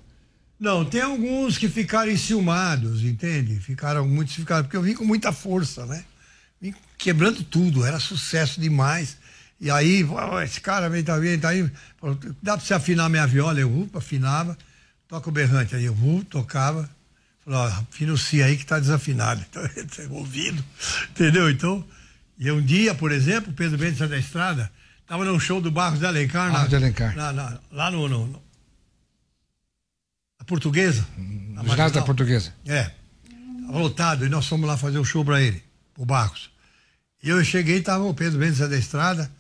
Não, tem alguns que ficaram enciumados, entende? Ficaram, muitos ficaram, porque eu vim com muita força, né? Quebrando tudo, era sucesso demais. E aí, "Ó, esse cara vem, tá vendo, tá aí, falou, dá pra você afinar minha viola? Eu, uh, afinava, toca o berrante aí, eu, uh, tocava. Falou, afina o si aí que tá desafinado, então, tá ouvido, entendeu? Então, e um dia, por exemplo, o Pedro Bento da Estrada, tava num show do Barros de Alencar, Barros de Alencar. na- na- lá no, no, no- na Portuguesa. na No ginásio da. Portuguesa. É. Tava lotado e nós fomos lá fazer o show pra ele, pro Barcos. E eu cheguei, tava o Pedro Mendes da Estrada,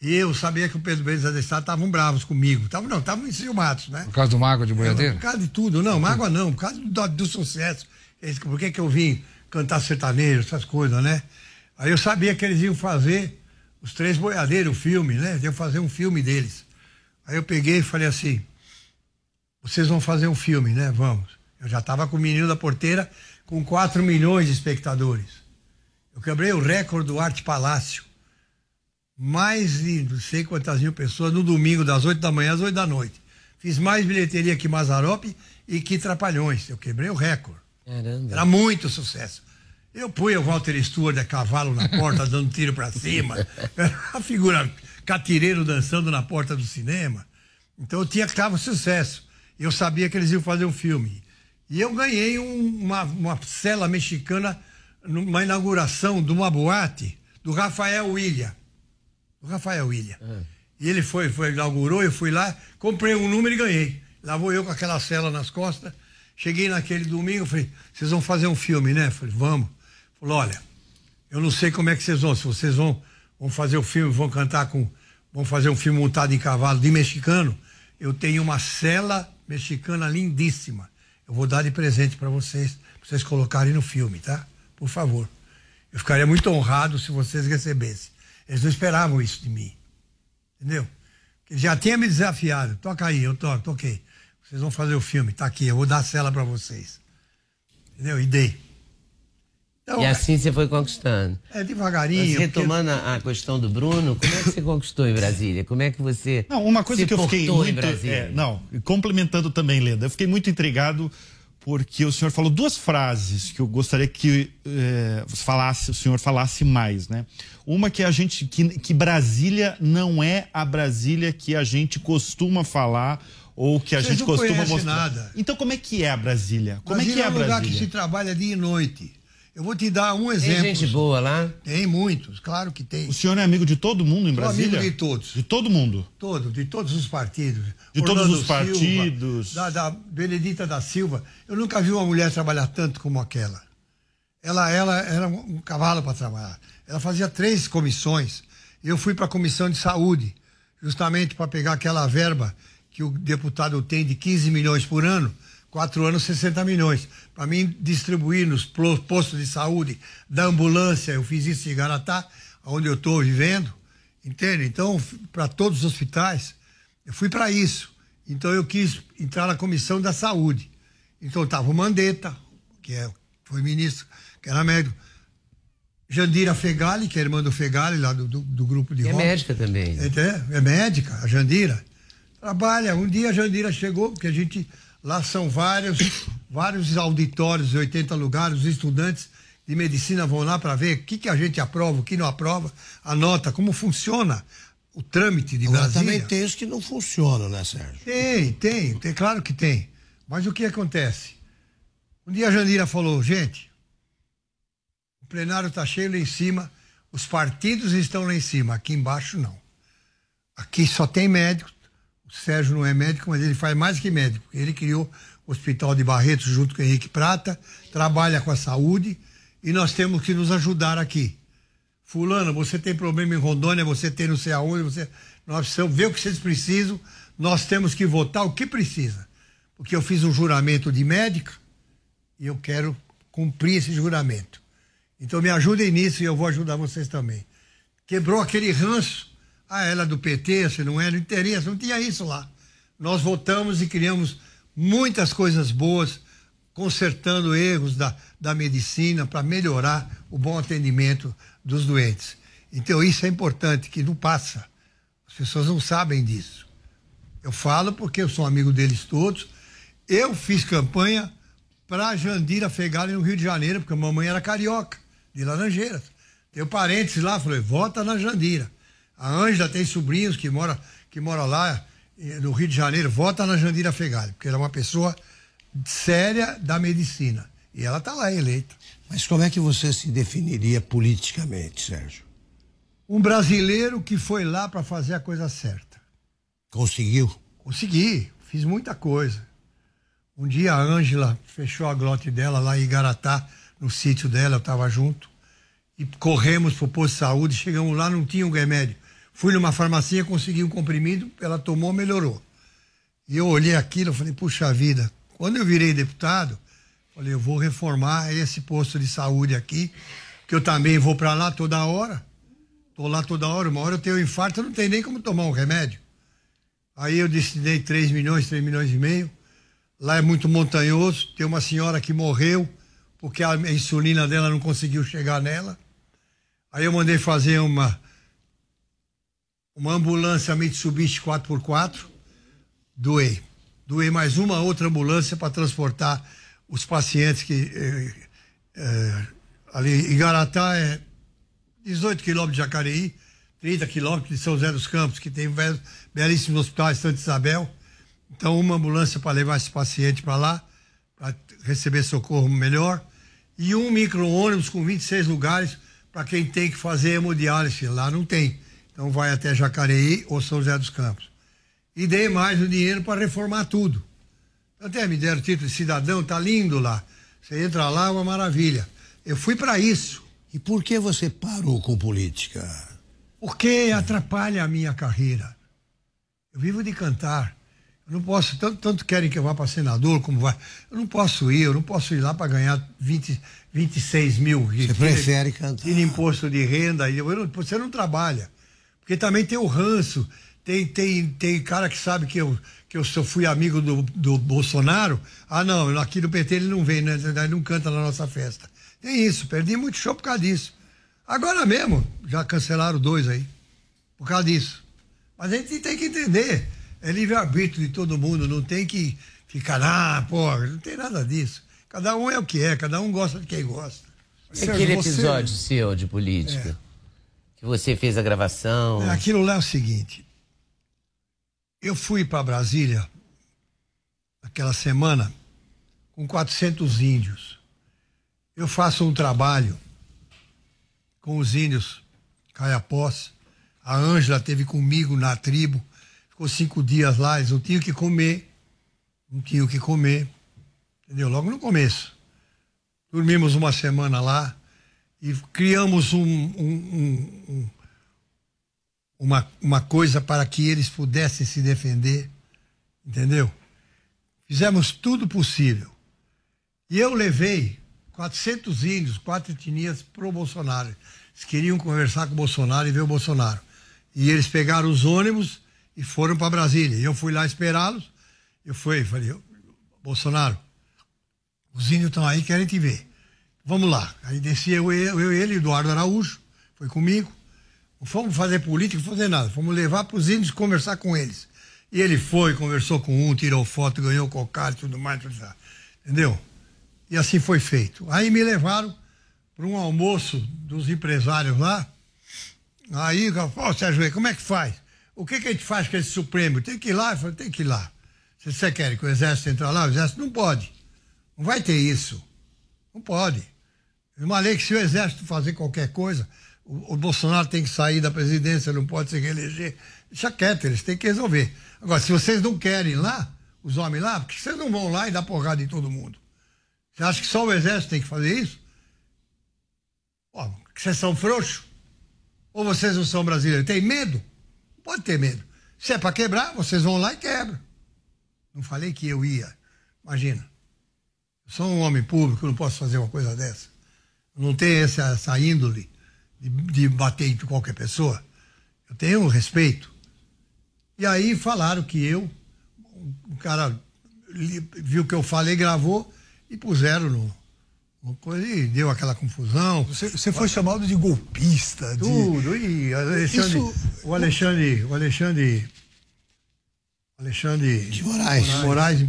e eu sabia que o Pedro Mendes da Estrada estavam bravos comigo. Tavam, não, estavam enciumados, né? Por causa do Mago de Boiadeiro? Por causa de tudo, não, mágoa não, por causa do, do sucesso. Por que, que eu vim cantar sertanejo, essas coisas, né? Aí eu sabia que eles iam fazer os três boiadeiros, o filme, né? Iam fazer um filme deles. Aí eu peguei e falei assim: vocês vão fazer um filme, né? Vamos. Eu já estava com o menino da porteira com 4 milhões de espectadores. Eu quebrei o recorde do Arte Palácio. Mais de não sei quantas mil pessoas no domingo, das 8 da manhã às 8 da noite. Fiz mais bilheteria que Mazarope e que Trapalhões. Eu quebrei o recorde. Caramba. Era muito sucesso. Eu punha o Walter Stewart a cavalo na porta, dando tiro pra cima. Era uma figura catireiro dançando na porta do cinema. Então eu tinha que estar sucesso. Eu sabia que eles iam fazer um filme. E eu ganhei um- uma, uma cela mexicana numa inauguração de uma boate do Rafael William. Do Rafael William. E ele foi, foi, inaugurou, eu fui lá, comprei um número e ganhei. Lá vou eu com aquela cela nas costas. Cheguei naquele domingo, falei, vocês vão fazer um filme, né? Falei, vamos. Falou, olha, eu não sei como é que vocês vão, se vocês vão, vão fazer o filme, vão cantar com. vão fazer um filme montado em cavalo de mexicano. Eu tenho uma cela mexicana lindíssima. Eu vou dar de presente para vocês, pra vocês colocarem no filme, tá? Por favor. Eu ficaria muito honrado se vocês recebessem. Eles não esperavam isso de mim. Entendeu? Ele já tinha me desafiado. Toca aí, eu toco, toquei. Vocês vão fazer o filme, tá aqui, eu vou dar a cela para vocês. Entendeu? E dei. Então, e assim você foi conquistando. É devagarinho. Mas retomando a, a questão do Bruno, como é que você conquistou em Brasília? Como é que você Não, uma coisa se que eu fiquei portou em muito. Brasília? é, não, e complementando também, Leda, eu fiquei muito intrigado porque o senhor falou duas frases que eu gostaria que eh, falasse, o senhor falasse mais, né? Uma que a gente que, que Brasília não é a Brasília que a gente costuma falar ou que a Vocês gente não costuma mostrar. nada. Então como é que é a Brasília? Como é que é a um lugar que Brasília? se trabalha dia e noite. Eu vou te dar um exemplo. gente boa lá? Tem muitos, claro que tem. O senhor é amigo de todo mundo em Sou Brasília? amigo de todos. De todo mundo. Todo, de todos os partidos. De todos os Silva, partidos. da, da Benedita da Silva. Eu nunca vi uma mulher trabalhar tanto como aquela. Ela, ela era um um cavalo para trabalhar. Ela fazia três comissões. Eu fui para a comissão de saúde, justamente para pegar aquela verba que o deputado tem de 15 milhões por ano, quatro anos, 60 milhões. Para mim distribuir nos postos de saúde da ambulância, eu fiz isso em Igaratá, onde eu estou vivendo, entende? Então, para todos os hospitais, eu fui para isso. Então eu quis entrar na comissão da saúde. Então estava o Mandetta, que é, foi ministro, que era médico. Jandira Fegali, que é irmã do Fegali, lá do, do, do grupo de E é rock. médica também. É, é médica, a Jandira. Trabalha. Um dia a Jandira chegou, porque a gente. Lá são vários, vários auditórios, 80 lugares, os estudantes de medicina vão lá para ver o que, que a gente aprova, o que não aprova, anota como funciona o trâmite de Agora Brasília. também tem os que não funcionam, né, Sérgio? Tem, tem, tem, claro que tem. Mas o que acontece? Um dia a Jandira falou, gente, o plenário está cheio lá em cima, os partidos estão lá em cima, aqui embaixo não. Aqui só tem médico. Sérgio não é médico, mas ele faz mais que médico. Ele criou o Hospital de Barretos junto com o Henrique Prata, trabalha com a saúde e nós temos que nos ajudar aqui. Fulano, você tem problema em Rondônia, você tem não sei aonde, você. Nós precisamos ver o que vocês precisam, nós temos que votar o que precisa. Porque eu fiz um juramento de médica e eu quero cumprir esse juramento. Então me ajudem nisso e eu vou ajudar vocês também. quebrou aquele ranço. Ah, ela é do PT, se não é, não interessa, não tinha isso lá. Nós votamos e criamos muitas coisas boas, consertando erros da, da medicina para melhorar o bom atendimento dos doentes. Então isso é importante, que não passa. As pessoas não sabem disso. Eu falo porque eu sou amigo deles todos. Eu fiz campanha para Jandira Fegali no Rio de Janeiro, porque a mamãe era carioca, de Laranjeiras. Tenho parentes lá, falei, vota na Jandira. A Ângela tem sobrinhos que mora, que mora lá eh, no Rio de Janeiro, vota na Jandira Fegali, porque ela é uma pessoa séria da medicina. E ela está lá eleita. Mas como é que você se definiria politicamente, Sérgio? Um brasileiro que foi lá para fazer a coisa certa. Conseguiu? Consegui, fiz muita coisa. Um dia a Ângela fechou a glote dela lá em Igaratá, no sítio dela, eu estava junto. E corremos para o posto de saúde, chegamos lá, não tinha um remédio. Fui numa farmácia, consegui um comprimido, ela tomou, melhorou. E eu olhei aquilo, falei, puxa vida, quando eu virei deputado, falei, eu vou reformar esse posto de saúde aqui, que eu também vou para lá toda hora. Tô lá toda hora, uma hora eu tenho um infarto, eu não tenho nem como tomar um remédio. Aí eu destinei 3 milhões, 3 milhões e meio. Lá é muito montanhoso, tem uma senhora que morreu porque a insulina dela não conseguiu chegar nela. Aí eu mandei fazer uma uma ambulância Mitsubishi 4x4, doei. Doei mais uma outra ambulância para transportar os pacientes que eh, eh, ali em Garatá é 18 quilômetros de Jacareí, 30 quilômetros de São José dos Campos, que tem belíssimos hospitais, Santa Isabel. Então, uma ambulância para levar esse paciente para lá, para receber socorro melhor. E um micro-ônibus com 26 lugares para quem tem que fazer hemodiálise. Lá não tem. Então, vai até Jacareí ou São José dos Campos. E dei mais o dinheiro para reformar tudo. Até me deram título de cidadão, tá lindo lá. Você entra lá, é uma maravilha. Eu fui para isso. E por que você parou com política? Porque atrapalha a minha carreira. Eu vivo de cantar. Eu não posso, tanto, tanto querem que eu vá para senador como vai. Eu não posso ir, eu não posso ir lá para ganhar 20, 26 mil. Você prefere cantar. E imposto de renda. Eu você não trabalha. Porque também tem o ranço. Tem, tem, tem cara que sabe que eu, que eu sou, fui amigo do, do Bolsonaro. Ah, não, aqui no PT ele não vem, né? Ele não canta na nossa festa. Tem isso, perdi muito show por causa disso. Agora mesmo, já cancelaram dois aí, por causa disso. Mas a gente tem que entender, é livre-arbítrio de todo mundo, não tem que ficar, ah, pô, não tem nada disso. Cada um é o que é, cada um gosta de quem gosta. E aquele episódio seu de política, é. Que você fez a gravação. É, aquilo lá é o seguinte, eu fui para Brasília aquela semana com 400 índios eu faço um trabalho com os índios caiapós. A Ângela teve comigo na tribo, ficou cinco dias lá, eles não tinham que comer, não tinham que comer, entendeu? Logo no começo. Dormimos uma semana lá e criamos um, um, um, uma, uma coisa para que eles pudessem se defender, entendeu? Fizemos tudo possível. E eu levei 400 índios, quatro etnias pro Bolsonaro. Eles queriam conversar com o Bolsonaro e ver o Bolsonaro. E eles pegaram os ônibus e foram para Brasília. Eu fui lá esperá-los. Eu fui, falei, Bolsonaro, os índios estão aí, querem te ver. Vamos lá. Aí desci eu, eu, eu ele, Eduardo Araújo, foi comigo. Não fomos fazer política, não fazer nada. Fomos levar para os índios conversar com eles. E ele foi, conversou com um, tirou foto, ganhou cocado e tudo mais, tudo mais. Entendeu? E assim foi feito. Aí me levaram para um almoço dos empresários lá. Aí, ó, oh, Sérgio, como é que faz? O que, que a gente faz com esse Supremo? Tem que ir lá? Eu falei, tem que ir lá. Você quer que o Exército entre lá, o Exército não pode. Não vai ter isso. Não pode. Uma lei que se o Exército fazer qualquer coisa, o, o Bolsonaro tem que sair da presidência, não pode se reeleger. Deixa quieto, eles têm que resolver. Agora, se vocês não querem lá, os homens lá, por que vocês não vão lá e dar porrada em todo mundo? Você acha que só o exército tem que fazer isso? Pô, vocês são frouxos? Ou vocês não são brasileiros? Tem medo? Pode ter medo. Se é para quebrar, vocês vão lá e quebram. Não falei que eu ia. Imagina. Eu sou um homem público, não posso fazer uma coisa dessa. Não tenho essa, essa índole de, de bater em qualquer pessoa. Eu tenho um respeito. E aí falaram que eu, o cara viu o que eu falei, gravou e puseram no, coisa e deu aquela confusão. Você, você foi chamado de golpista, de. Tudo, e Alexandre, Isso- o Alexandre, o Alexandre, o Alexandre De Moraes. Moraes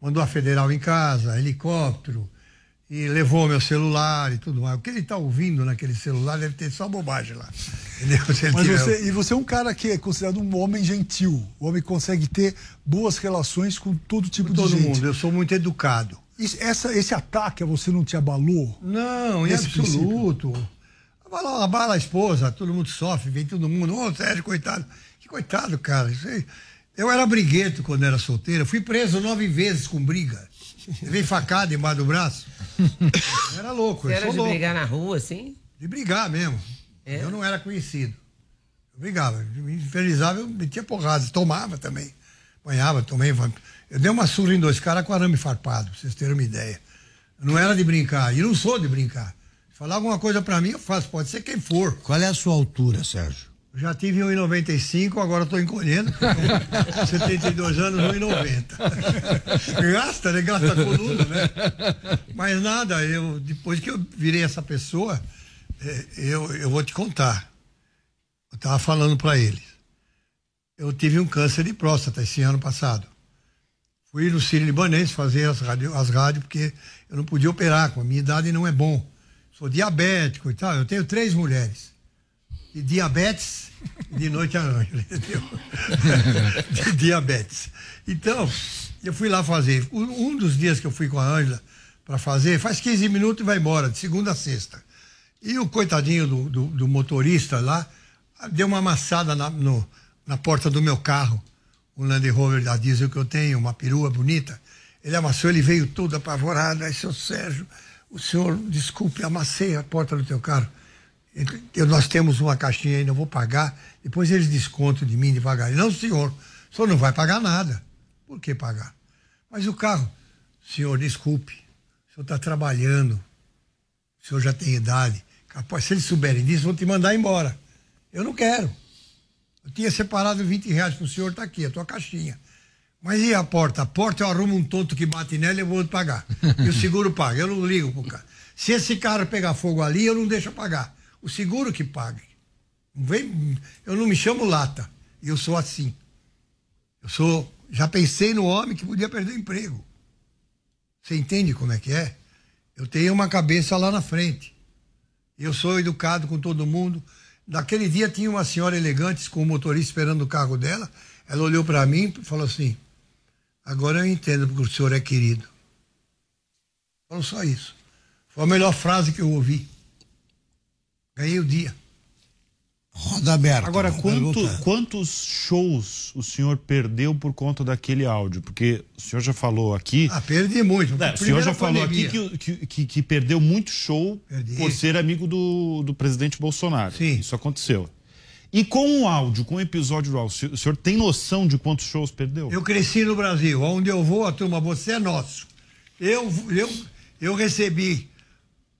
mandou a federal em casa, helicóptero, e levou meu celular e tudo mais. O que ele está ouvindo naquele celular deve ter só bobagem lá. Mas você, e você é um cara que é considerado um homem gentil. O homem consegue ter boas relações com todo tipo Com todo de gente. mundo, eu sou muito educado. Isso- essa, esse ataque a você não te abalou? Não, em absoluto. Abala, abala a esposa, todo mundo sofre, vem todo mundo. Ô, Sérgio, coitado. Que coitado, cara. Eu era brigueto quando era solteiro. Eu Fui preso nove vezes com briga. Levei facada embaixo do braço. Era louco. Você eu era sou de louco. brigar na rua, assim? De brigar mesmo. É? Eu não era conhecido. Eu brigava. Me infernizava, eu metia porrada. Tomava também. Apanhava, tomei. Eu dei uma surra em dois caras com arame farpado, pra vocês terem uma ideia. Eu não era de brincar. E não sou de brincar. Se falar alguma coisa pra mim, eu faço. Pode ser quem for. Qual é a sua altura, Sérgio? Já tive 1,95, agora estou encolhendo. Com 72 anos, 1,90. Gasta, né? Gasta a coluna, né? Mas nada, eu, depois que eu virei essa pessoa, eh, eu, eu vou te contar. Eu estava falando para eles. Eu tive um câncer de próstata esse ano passado. Fui no Sírio Libanês fazer as rádios, as rádios, porque eu não podia operar, com a minha idade não é bom. Sou diabético e tal. Eu tenho três mulheres de diabetes de noite a noite, entendeu? de diabetes. Então, eu fui lá fazer. Um dos dias que eu fui com a Ângela para fazer, faz 15 minutos e vai embora, de segunda a sexta. E o coitadinho do, do, do motorista lá deu uma amassada na, no- na porta do meu carro, um Land Rover da diesel que eu tenho, uma perua bonita. Ele amassou, ele veio todo apavorado. Aí, seu Sérgio, o senhor, desculpe, amassei a porta do teu carro. Eu- nós temos uma caixinha ainda, eu vou pagar. Depois eles descontam de mim devagarinho. Não, senhor, o senhor não vai pagar nada. Por que pagar? Mas o carro, senhor, desculpe, o senhor está trabalhando, o senhor já tem idade. Capaz, se eles souberem disso, vão te mandar embora. Eu não quero. Eu tinha separado 20 reais para o senhor, está aqui, a tua caixinha. Mas e a porta? A porta eu arrumo um tonto que bate nela e eu vou pagar. E o seguro paga. Eu não ligo pro cara. Se esse cara pegar fogo ali, eu não deixo pagar. O seguro que pague. Vem, eu não me chamo lata. Eu sou assim. Eu sou. Já pensei no homem que podia perder o emprego. Você entende como é que é? Eu tenho uma cabeça lá na frente. Eu sou educado com todo mundo. Naquele dia tinha uma senhora elegante com o motorista esperando o carro dela. Ela olhou para mim e falou assim: Agora eu entendo porque o senhor é querido. Falou só isso. Foi a melhor frase que eu ouvi. Ganhei o dia. Roda aberta. Agora, quanto- quantos shows o senhor perdeu por conta daquele áudio? Porque o senhor já falou aqui. Ah, perdi muito. É, o senhor já falou pandemia. aqui que, que, que- perdeu muito show Perdi. por ser amigo do, do presidente Bolsonaro. Sim. Isso aconteceu. E com o áudio, com o episódio do áudio, o senhor tem noção de quantos shows perdeu? Eu cresci no Brasil. Onde eu vou, a turma, você é nosso. Eu, eu, eu recebi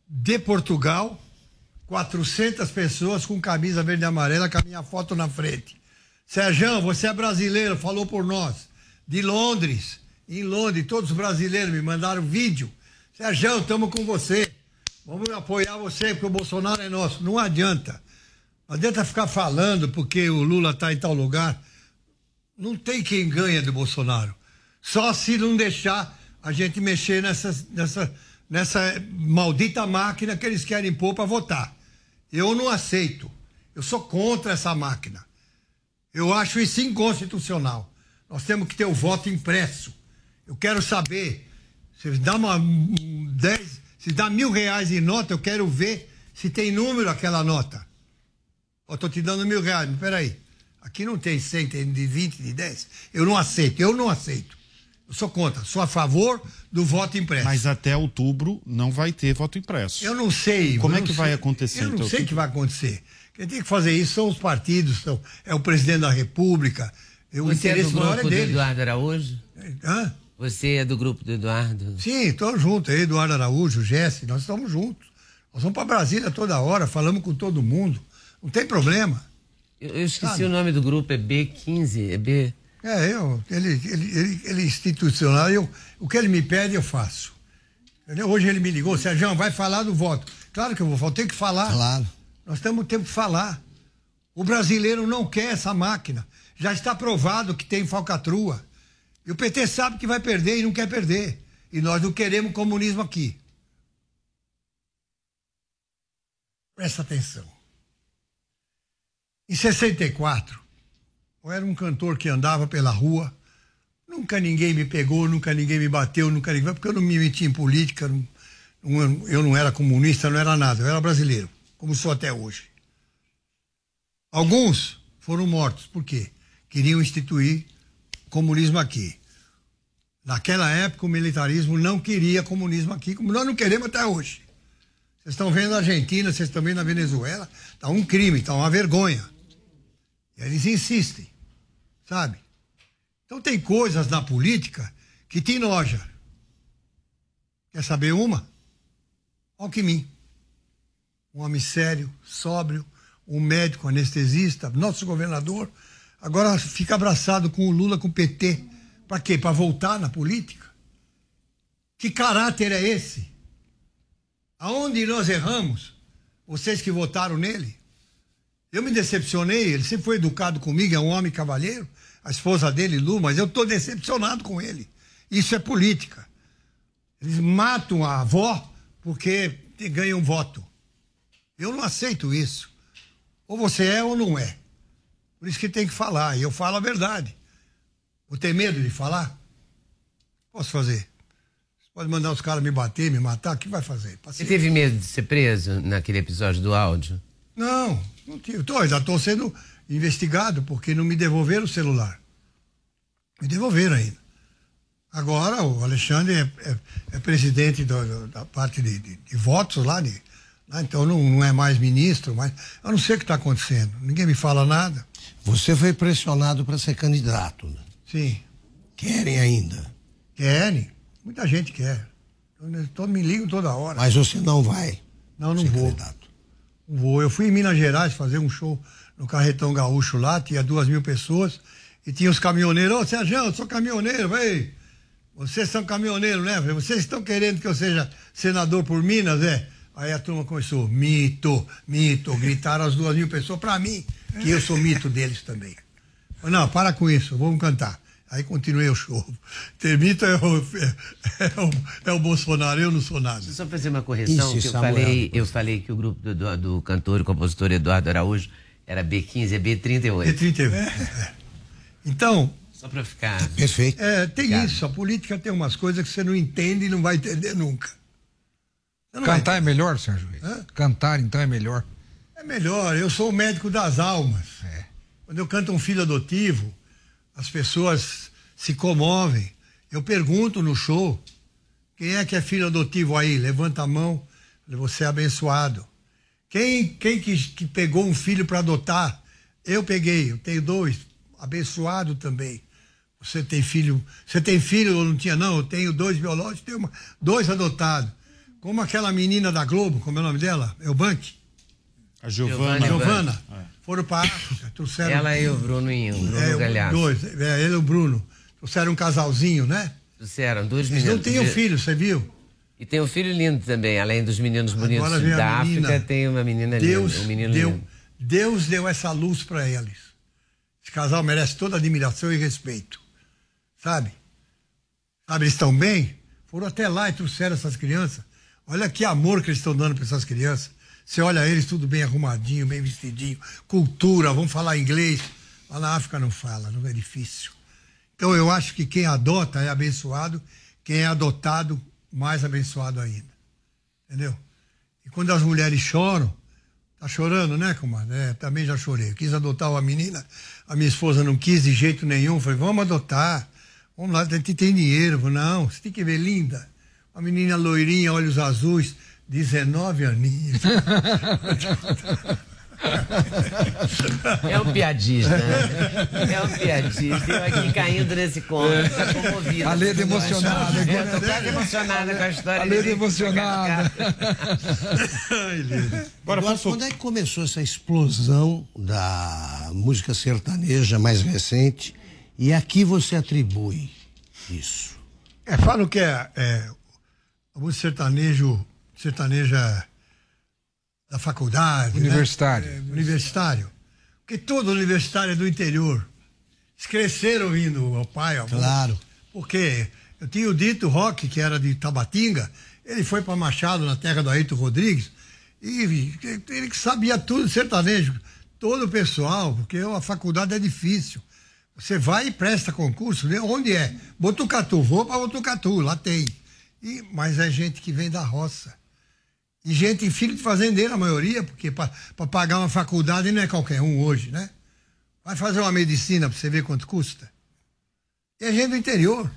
de Portugal 400 pessoas com camisa verde e amarela com a minha foto na frente. Sérgio, você é brasileiro, falou por nós. De Londres, em Londres, todos os brasileiros me mandaram vídeo. Sérgio, estamos com você. Vamos apoiar você, porque o Bolsonaro é nosso. Não adianta. Não adianta ficar falando porque o Lula está em tal lugar. Não tem quem ganha do Bolsonaro. Só se não deixar a gente mexer nessa, nessa, nessa maldita máquina que eles querem pôr para votar. Eu não aceito. Eu sou contra essa máquina. Eu acho isso inconstitucional. Nós temos que ter o voto impresso. Eu quero saber. Se dá uma um, dez, se dá mil reais em nota, eu quero ver se tem número aquela nota. Eu tô te dando mil reais, mas peraí. Aqui não tem 100, tem de 20, de 10. Eu não aceito, eu não aceito. Eu sou contra, sou a favor do voto impresso. Mas até outubro não vai ter voto impresso. Eu não sei. Como é que vai sei. acontecer, Eu não então? sei o que vai acontecer. Quem tem que fazer isso são os partidos, são, é o presidente da República. O Você é do interesse maior é grupo do deles. Eduardo Araújo? Hã? Você é do grupo do Eduardo? Sim, estamos juntos aí, Eduardo Araújo, Jesse, nós estamos juntos. Nós vamos para Brasília toda hora, falamos com todo mundo. Não tem problema. Eu, eu esqueci Sabe? o nome do grupo, é B15, é B. É, eu, ele, ele, ele, ele é institucional, eu, o que ele me pede, eu faço. Entendeu? Hoje ele me ligou, Sérgio, vai falar do voto. Claro que eu vou falar, tenho que falar. Claro. Nós temos tempo de falar. O brasileiro não quer essa máquina. Já está provado que tem falcatrua. E o PT sabe que vai perder e não quer perder. E nós não queremos comunismo aqui. Presta atenção. Em 64, eu era um cantor que andava pela rua, nunca ninguém me pegou, nunca ninguém me bateu, nunca ninguém. Porque eu não me meti em política, não, não, eu não era comunista, não era nada, eu era brasileiro, como sou até hoje. Alguns foram mortos, por quê? Queriam instituir comunismo aqui. Naquela época, o militarismo não queria comunismo aqui, como nós não queremos até hoje. Vocês estão vendo a Argentina, vocês estão vendo a Venezuela, está um crime, está uma vergonha. E eles insistem, sabe? Então tem coisas na política que te enoja. Quer saber uma? Alckmin. Um homem sério, sóbrio, um médico anestesista, nosso governador, agora fica abraçado com o Lula, com o PT. Para quê? Para voltar na política? Que caráter é esse? Aonde nós erramos? Vocês que votaram nele? Eu me decepcionei, ele sempre foi educado comigo, é um homem cavalheiro, a esposa dele, Lu, mas eu estou decepcionado com ele. Isso é política. Eles matam a avó porque ganham voto. Eu não aceito isso. Ou você é ou não é. Por isso que tem que falar, e eu falo a verdade. Vou ter medo de falar? Posso fazer. Você pode mandar os caras me bater, me matar, o que vai fazer? Paciência. Você teve medo de ser preso naquele episódio do áudio? Não, não tive. Tô, já estou sendo investigado porque não me devolveram o celular. Me devolveram ainda. Agora o Alexandre é, é, é presidente do, da parte de, de, de, votos lá, de, né? então não, não, é mais ministro, mas eu não sei o que está acontecendo. Ninguém me fala nada. Você foi pressionado para ser candidato, né? Sim. Querem ainda? Querem. Muita gente quer. Todos me ligam toda hora. Mas você não vai? Não, não vou. Candidato. Eu fui em Minas Gerais fazer um show no Carretão Gaúcho lá, tinha duas mil pessoas, e tinha os caminhoneiros. Ô, oh, Sérgio, eu sou caminhoneiro, vai. Vocês são caminhoneiros, né? Vocês estão querendo que eu seja senador por Minas, é? Aí a turma começou, mito, mito, gritaram as duas mil pessoas para mim, que eu sou mito deles também. Não, para com isso, vamos cantar. Aí continuei o show. Termita é o, é, é, o, é o Bolsonaro, eu não sou nada. Deixa eu só fazer uma correção, Isso, que eu falei, eu falei que o grupo do, do, do, cantor e compositor Eduardo Araújo era B15, é B38. B38. É. Então. Só para ficar. Perfeito. É, tem isso. A política tem umas coisas que você não entende e não vai entender nunca. Cantar é melhor, Sérgio Hã? Cantar, então, é melhor. É melhor. Eu sou o médico das almas. É. Quando eu canto um filho adotivo, as pessoas se comovem. Eu pergunto no show: quem é que é filho adotivo aí? Levanta a mão, você é abençoado. Quem, quem que, que pegou um filho para adotar? Eu peguei, eu tenho dois, abençoado também. Você tem filho, você tem filho ou não tinha? Não, eu tenho dois biológicos, tenho uma, dois adotados. Como aquela menina da Globo, como é o nome dela? É o Bank? A Giovana. Giovana. Foram para África, trouxeram. Ela e o Bruno e o Bruno é, Galhaço. Dois, é, ele e o Bruno. Trouxeram um casalzinho, né? Trouxeram, dois meninos. Eles não tinham filho, você viu? E tem um filho lindo também, além dos meninos bonitos da África, tem uma menina Deus linda. Um menino deu, lindo. Deus deu essa luz para eles. Esse casal merece toda admiração e respeito. Sabe? Sabe, eles estão bem? Foram até lá e trouxeram essas crianças. Olha que amor que eles estão dando para essas crianças. Você olha eles tudo bem arrumadinho, bem vestidinho, cultura, vamos falar inglês. Lá na África não fala, não é difícil. Então eu acho que quem adota é abençoado, quem é adotado, mais abençoado ainda. Entendeu? E quando as mulheres choram, tá chorando, né, comadre? É, também já chorei. Eu quis adotar uma menina, a minha esposa não quis de jeito nenhum. Falei, vamos adotar. Vamos lá, gente tem dinheiro. Não, você tem que ver linda. Uma menina loirinha, olhos azuis 19 aninhos. É um piadista, né? É um piadista. Eu aqui caindo nesse conto, tá comovido. A Leda emocionada. Eu tô quase emocionada com a história. A Leda emocionada. Agora, quando é que começou essa explosão da música sertaneja mais recente? E a que você atribui isso? É, falam que é, é a música sertanejo, sertaneja da faculdade. né? Universitário. É, universitário. Porque todo universitário é do interior. Eles cresceram ouvindo o pai, a avó. Claro. Porque eu tinha o Dito Roque, que era de Tabatinga, ele foi para Machado, na terra do Ayrton Rodrigues, e ele que sabia tudo sertanejo. Todo o pessoal, porque a faculdade é difícil. Você vai e presta concurso, né? onde é? Botucatu, vou para Botucatu, lá tem. E, mas é gente que vem da roça. E gente, filho de fazendeiro, a maioria, porque para pagar uma faculdade não é qualquer um hoje, né? Vai fazer uma medicina para você ver quanto custa. E é gente do interior.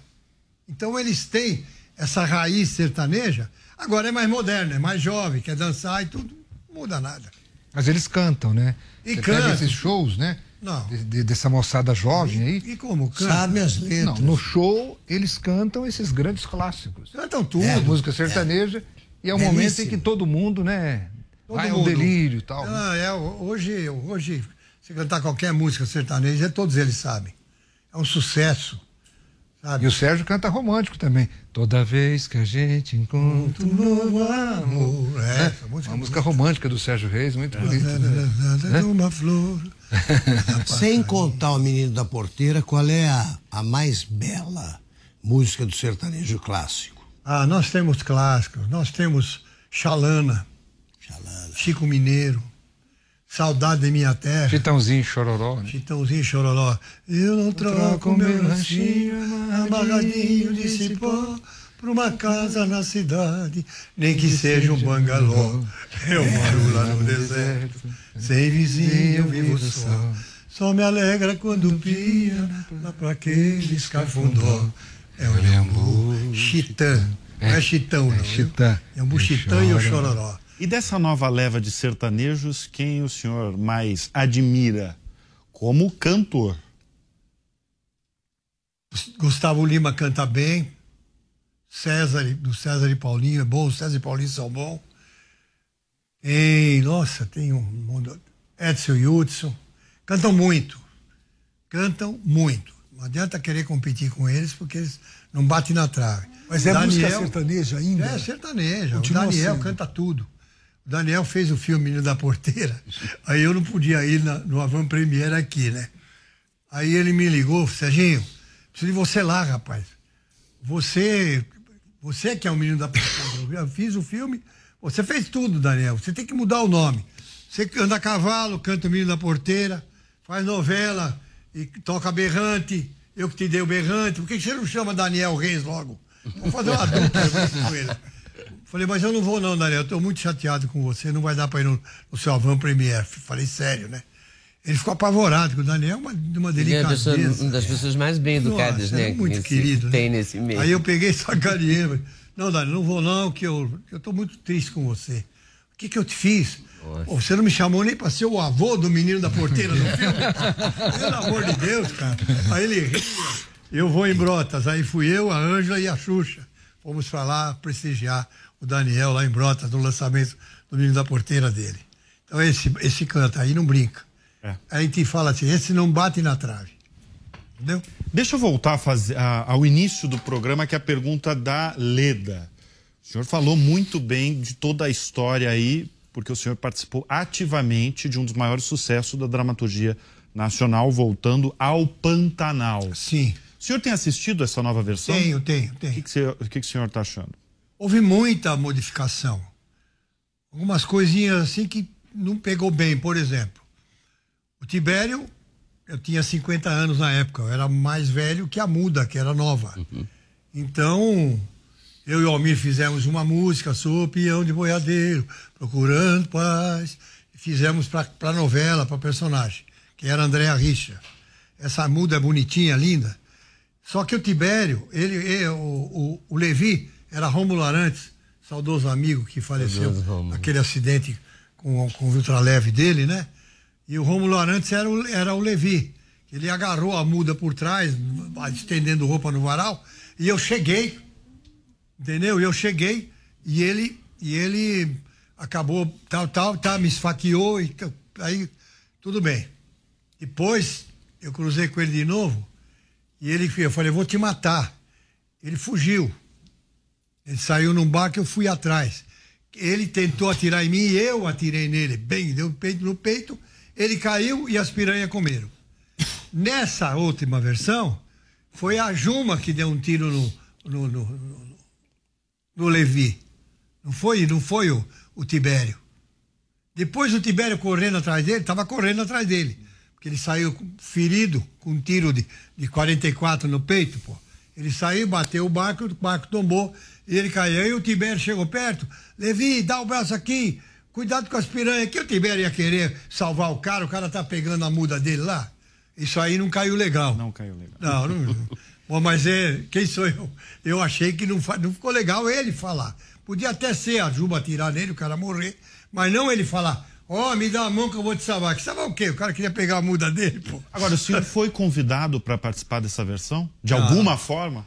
Então eles têm essa raiz sertaneja. Agora é mais moderno, é mais jovem, quer dançar e tudo. Não muda nada. Mas eles cantam, né? E Você cantam. esses shows, né? Não. De- de- dessa moçada jovem aí. E como? Canta. Sabe as letras. Não, no show eles cantam esses grandes clássicos. Cantam tudo. É, música sertaneja. E é um momento em Belíssimo. que todo mundo, né? Todo vai mundo. delírio e tal. é, hoje, hoje, se cantar qualquer música sertaneja, todos eles sabem. É um sucesso. Sabe? E o Sérgio canta romântico também. Toda vez que a gente encontra um novo amor. É, né? música Uma música romântica do Sérgio Reis, muito bonita. né? Uma flor. Sem contar o Menino da Porteira, qual é a, a mais bela música do sertanejo clássico? Ah, nós temos clássicos, nós temos Xalana, Chico Mineiro, Saudade de Minha Terra, Chitãozinho Chororó, né? Chitãozinho Chororó. Eu não troco meu lanchinho amarradinho de cipó pra uma casa na cidade, nem que seja um bangalô. Eu moro lá no deserto, sem vizinho eu vivo só. Só me alegra quando pia lá pra aqueles cafundó. É o Iambu, Chitã. Não é Chitão, não. Chitã. É o Chitã e o Chororó. E dessa nova leva de sertanejos, quem o senhor mais admira como cantor? Gustavo Lima canta bem. César, do César e Paulinho é bom. César e Paulinho são bons. Tem, nossa, tem um mundo. Edson e Hudson. Cantam muito. Cantam muito. Não adianta querer competir com eles porque eles não batem na trave. Mas O é música sertaneja ainda? É sertaneja. Continua o Daniel sendo. canta tudo. O Daniel fez o filme Menino da Porteira. Aí eu não podia ir na, no Avan Premiere aqui, né? Aí ele me ligou, Serginho, preciso de você lá, rapaz. Você, você que é o menino da porteira. Eu fiz o filme, você fez tudo, Daniel. Você tem que mudar o nome. Você anda a cavalo, canta o menino da porteira, faz novela e toca berrante. Eu que te dei o berrante. Por que você não chama Daniel Reis logo? Vamos fazer uma dupla com ele. Falei, mas eu não vou não, Daniel. Eu tô muito chateado com você. Não vai dar pra ir no, no seu Avan Premier. Falei, sério, né? Ele ficou apavorado, porque o Daniel é uma, de uma Ele é uma, delicadeza. pessoa- uma das pessoas mais bem educadas, Nossa, né? é muito que querido. né? Tem nesse meio. Aí eu peguei sacaneei. ele. Não, Dani, não vou não, que eu, tô muito triste com você. O que que eu te fiz? Pô, você não me chamou nem pra ser o avô do menino da porteira do filme? Pelo amor de Deus, cara. Aí ele ria. Eu vou em Brotas. Aí fui eu, a Ângela e a Xuxa. Fomos pra lá prestigiar o Daniel lá em Brotas, no lançamento do menino da porteira dele. Então esse, esse canta aí não brinca. É. Aí a gente fala assim, esse não bate na trave. Entendeu? Deixa eu voltar a fazer, a- ao início do programa, que é a pergunta da Leda. O senhor falou muito bem de toda a história aí, porque o senhor participou ativamente de um dos maiores sucessos da dramaturgia nacional, voltando ao Pantanal. Sim. O senhor tem assistido essa nova versão? Tenho, tenho, tenho. O que, que, você- o que que o senhor está achando? Houve muita modificação. Algumas coisinhas assim que não pegou bem, por exemplo. O Tibério, eu tinha 50 anos na época, eu era mais velho que a Muda, que era nova. Então, eu e o Almir fizemos uma música, Sou peão de boiadeiro, procurando paz. Fizemos para a novela, para personagem, que era Andréa Richa. Essa muda é bonitinha, linda. Só que o Tibério, ele, ele- o, o, o Levi era Rômulo Arantes, saudoso amigo que faleceu naquele acidente com, com o ultraleve dele, né? E o Rômulo Arantes era o, era o Levi. Ele agarrou a muda por trás, estendendo roupa no varal, e eu cheguei, entendeu? E eu cheguei e ele e ele acabou tal tal, tal, me esfaqueou e aí tudo bem. Depois eu cruzei com ele de novo e ele eu falei, vou te matar. Ele fugiu. Ele saiu num barco, eu fui atrás. Ele tentou atirar em mim e eu atirei nele, bem, deu peito no peito. Ele caiu e as piranhas comeram. Nessa última versão, foi a Juma que deu um tiro no, no, no, no, no Levi. Não foi, não foi o, o Tibério. Depois o Tibério correndo atrás dele, estava correndo atrás dele. Porque ele saiu ferido, com um tiro de, de 44 no peito, pô. Ele saiu, bateu o barco, o barco tombou e ele caiu. Aí o Tibério chegou perto. Levi, dá o braço aqui. Cuidado com as piranhas. Que o Tibério ia querer salvar o cara, o cara tá pegando a muda dele lá. Isso aí não caiu legal. Não caiu legal. Não, não. Bom, mas é, quem sou eu? Eu achei que não, não ficou legal ele falar. Podia até ser a Juba atirar nele, o cara morrer, mas não ele falar, ó, oh, me dá a mão que eu vou te salvar. Que salvar o quê? O cara queria pegar a muda dele, pô. Agora, o senhor foi convidado para participar dessa versão? De ah, alguma forma?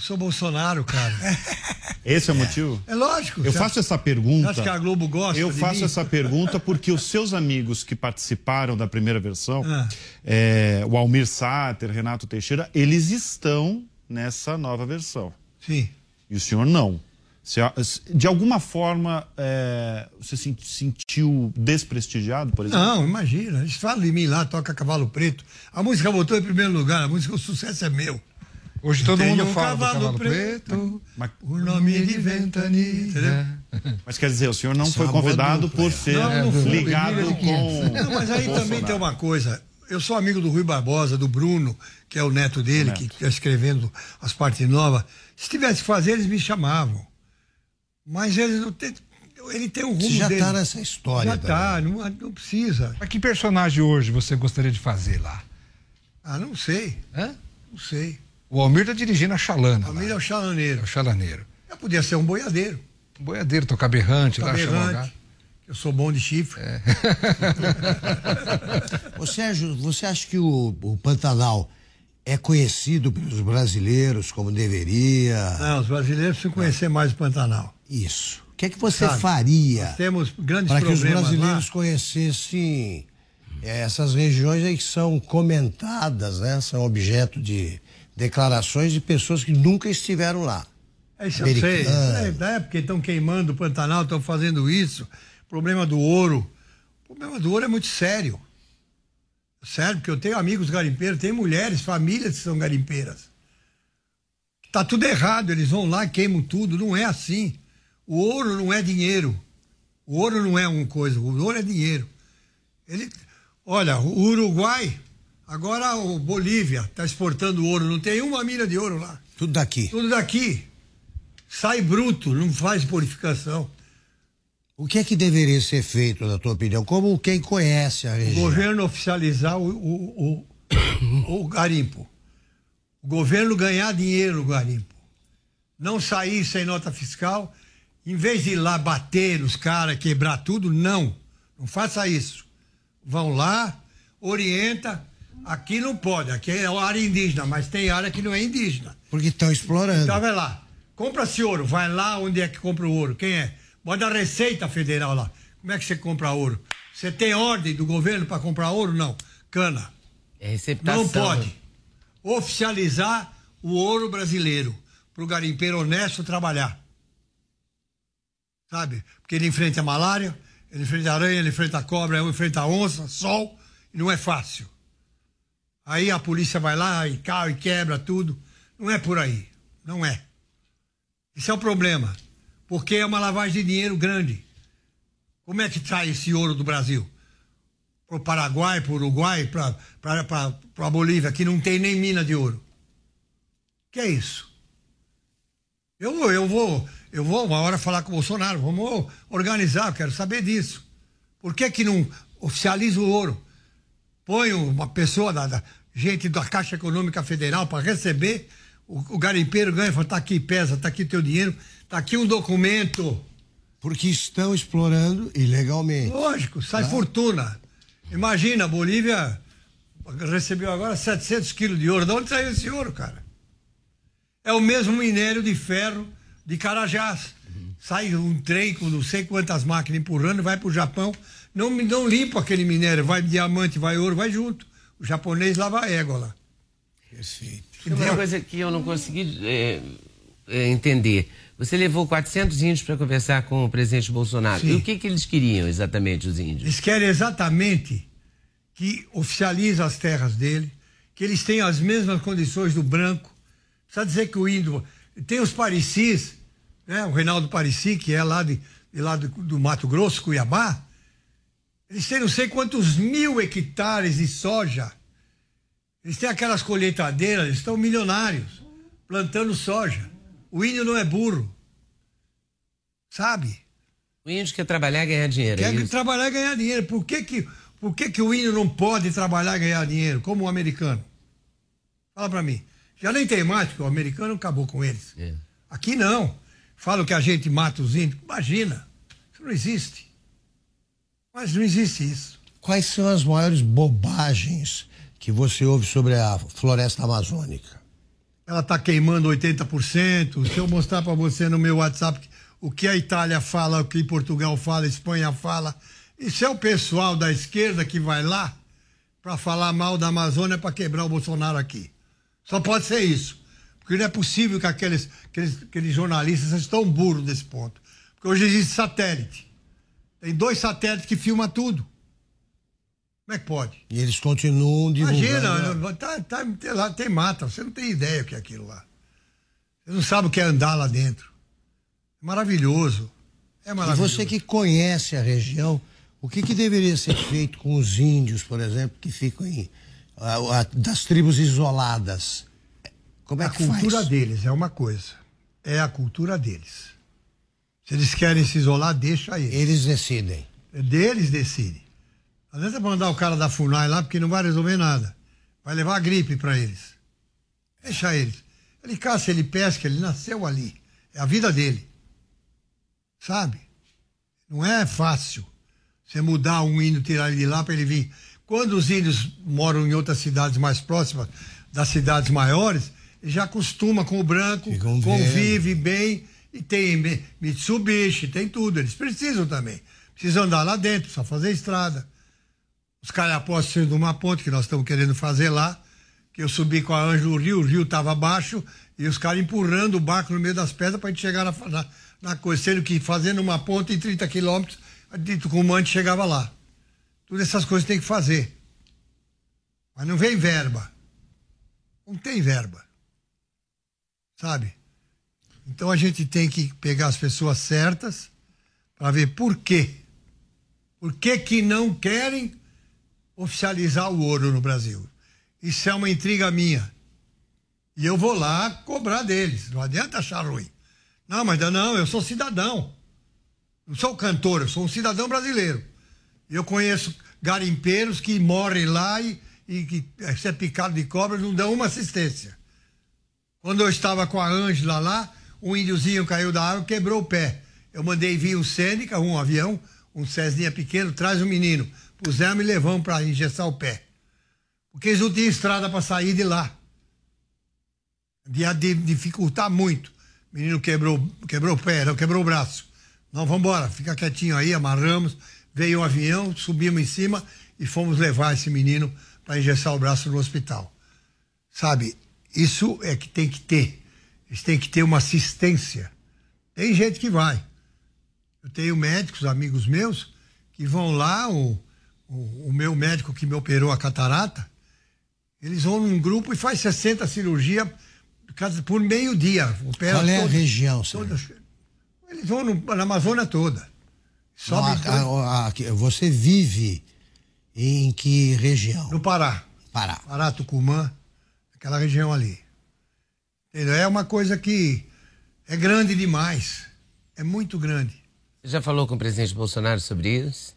Eu sou Bolsonaro, cara. Esse é o motivo? É lógico. Eu faço essa pergunta. Acho que a Globo gosta. Eu faço mim? essa pergunta porque os seus amigos que participaram da primeira versão, ah. é, o Almir Sater, Renato Teixeira, eles estão nessa nova versão. Sim. E o senhor não. De alguma forma, é, você se sentiu desprestigiado, por exemplo? Não, imagina. Eles falam de mim lá, toca Cavalo Preto. A música voltou em primeiro lugar, a música, o sucesso é meu. Hoje todo mundo um fala cavalo, cavalo preto, preto, mas, o nome de ventania. Mas quer dizer, o senhor não foi convidado por ser não, não ligado com. Não, mas aí também tem uma coisa. Eu sou amigo do Rui Barbosa, do Bruno, que é o neto dele, o neto. que está escrevendo as partes novas. Se tivesse que fazer, eles me chamavam. Mas eles não têm. Ele tem um rumo Você já dele. tá nessa história. Já tá, não, não precisa. Mas que personagem hoje você gostaria de fazer lá? Ah, não sei. Hã? Não sei. O Almir tá dirigindo a Chalana. O Almir é o chalaneiro. É o chalaneiro. Eu podia ser um boiadeiro. Um boiadeiro, tocar berrante, tocar lá, berrante. Eu sou bom de chifre. É. Ô Sérgio, você acha que o, o Pantanal é conhecido pelos brasileiros como deveria? Não, os brasileiros precisam conhecer mais o Pantanal. Isso. O que é que você Sabe, faria temos grandes para que os brasileiros lá. conhecessem essas regiões aí que são comentadas, né? São objeto de declarações de pessoas que nunca estiveram lá. É isso eu sei. É, é porque estão queimando o Pantanal, estão fazendo isso. Problema do ouro. O problema do ouro é muito sério. Sério, porque eu tenho amigos garimpeiros, tenho mulheres, famílias que são garimpeiras. Tá tudo errado, eles vão lá, queimam tudo, não é assim. O ouro não é dinheiro. O ouro não é uma coisa, o ouro é dinheiro. Ele, olha, o Uruguai Agora o Bolívia está exportando ouro, não tem uma milha de ouro lá. Tudo daqui. Tudo daqui. Sai bruto, não faz purificação. O que é que deveria ser feito, na tua opinião? Como quem conhece a região? O governo oficializar o, o, o, o garimpo. O governo ganhar dinheiro no garimpo. Não sair sem nota fiscal. Em vez de ir lá bater nos caras, quebrar tudo, não. Não faça isso. Vão lá, orienta, Aqui não pode, aqui é área indígena, mas tem área que não é indígena. Porque estão explorando. Então vai lá, compra-se ouro, vai lá onde é que compra o ouro. Quem é? Bota a Receita Federal lá. Como é que você compra ouro? Você tem ordem do governo para comprar ouro? Não. Cana. É receptação. Não pode. Oficializar o ouro brasileiro para o garimpeiro honesto trabalhar. Sabe? Porque ele enfrenta a malária, ele enfrenta a aranha, ele enfrenta a cobra, ele enfrenta a onça, sol, e não é fácil. Aí a polícia vai lá e cai e quebra tudo. Não é por aí. Não é. Esse é o problema. Porque é uma lavagem de dinheiro grande. Como é que sai esse ouro do Brasil? Para o Paraguai, para o Uruguai, para a Bolívia, que não tem nem mina de ouro. Que é isso? Eu, eu vou, eu vou uma hora falar com o Bolsonaro, vamos organizar, eu quero saber disso. Por que, que não oficializa o ouro? Põe uma pessoa da, da, gente da Caixa Econômica Federal para receber. O, o, garimpeiro ganha, fala, tá aqui, pesa, tá aqui teu dinheiro, tá aqui um documento. Porque estão explorando ilegalmente. Lógico, sai Tá. fortuna. Imagina, a Bolívia recebeu agora 700 quilos de ouro. De onde saiu esse ouro, cara? É o mesmo minério de ferro de Carajás. Sai um trem com não sei quantas máquinas empurrando, vai pro Japão. Não, não limpa aquele minério, vai diamante, vai ouro, vai junto. O japonês lava a égua lá. Perfeito. Tem uma coisa que eu não consegui é, é, entender. Você levou 400 índios para conversar com o presidente Bolsonaro. Sim. E o que, que eles queriam exatamente, os índios? Eles querem exatamente que oficialize as terras dele, que eles tenham as mesmas condições do branco. Precisa dizer que o índio. Tem os paricis, né? o Reinaldo Parisi, que é lá, de, de lá do, do Mato Grosso, Cuiabá. Eles têm não sei quantos mil hectares de soja. Eles têm aquelas colheitadeiras, eles estão milionários, plantando soja. O índio não é burro. Sabe? O índio quer trabalhar e ganhar dinheiro. é Quer isso? trabalhar e ganhar dinheiro. Por que que, por que que o índio não pode trabalhar e ganhar dinheiro, como o americano? Fala pra mim. Já nem tem mais, porque o americano acabou com eles. É. Aqui não. Falam que a gente mata os índios. Imagina. Isso não existe. Mas não existe isso. Quais são as maiores bobagens que você ouve sobre a floresta amazônica? Ela está queimando 80%. Se eu mostrar para você no meu WhatsApp o que a Itália fala, o que Portugal fala, Espanha fala, isso é o pessoal da esquerda que vai lá para falar mal da Amazônia para quebrar o Bolsonaro aqui. Só pode ser isso. Porque não é possível que aqueles, aqueles, aqueles jornalistas sejam tão burros desse ponto. Porque hoje existe satélite. Tem dois satélites que filmam tudo. Como é que pode? E eles continuam divulgando. Imagina, tá, tá, tem, lá tem mata, você não tem ideia o que é aquilo lá. Você não sabe o que é andar lá dentro. É maravilhoso. É E maravilhoso. você que conhece a região, o que, que deveria ser feito com os índios, por exemplo, que ficam em, ah, ah, das tribos isoladas? Como é a que cultura faz? deles é uma coisa. É a cultura deles. Se eles querem se isolar, deixa eles. Eles decidem. É deles decidem. Às vezes é mandar o cara da FUNAI lá, porque não vai resolver nada. Vai levar a gripe para eles. Deixa eles. Ele caça, ele pesca, ele nasceu ali. É a vida dele. Sabe? Não é fácil você mudar um índio, tirar ele de lá para ele vir. Quando os índios moram em outras cidades mais próximas das cidades maiores, ele já acostuma com o branco, Ficam convive bem e tem Mi- Mitsubishi, tem tudo. Eles precisam também. Precisam andar lá dentro, só fazer estrada. Os calhapós precisam de uma ponte que nós estamos querendo fazer lá. Que eu subi com a Ângelo no rio, o rio estava abaixo e os caras empurrando o barco no meio das pedras para a gente chegar na, na, na coisa. Sendo que fazendo uma ponte em 30 quilômetros, dito com o mante chegava lá. Todas essas coisas tem que fazer. Mas não vem verba. Não tem verba. Sabe? Então a gente tem que pegar as pessoas certas para ver por quê. Por que, que não querem oficializar o ouro no Brasil? Isso é uma intriga minha. E eu vou lá cobrar deles. Não adianta achar ruim. Não, mas não, eu sou cidadão. Não sou cantor, eu sou um cidadão brasileiro. Eu conheço garimpeiros que morrem lá e, e que eh, se é picado de cobra não dão uma assistência. Quando eu estava com a Ângela lá, um índiozinho caiu da água quebrou o pé. Eu mandei vir um Sêneca, um avião, um Cessninha pequeno, traz o menino. Pusemos e levamos para engessar o pé. Porque eles não tinham estrada para sair de lá. Ia dificultar muito. O menino quebrou, quebrou o pé, não quebrou o braço. Não, vamos embora, fica quietinho aí, amarramos. Veio o avião, subimos em cima e fomos levar esse menino para engessar o braço no hospital. Sabe, isso é que tem que ter. Eles têm que ter uma assistência. Tem gente que vai. Eu tenho médicos, amigos meus, que vão lá, o, o, o meu médico que me operou a catarata, eles vão num grupo e faz 60 cirurgias por meio dia. Opera Qual é a todo- região, todas- Eles vão no- na Amazônia toda. Sobe Não, a- a- a- você vive em que região? no Pará. Pará. Pará, Tucumã, aquela região ali. Entendeu? É uma coisa que é grande demais. É muito grande. Você já falou com o presidente Bolsonaro sobre isso?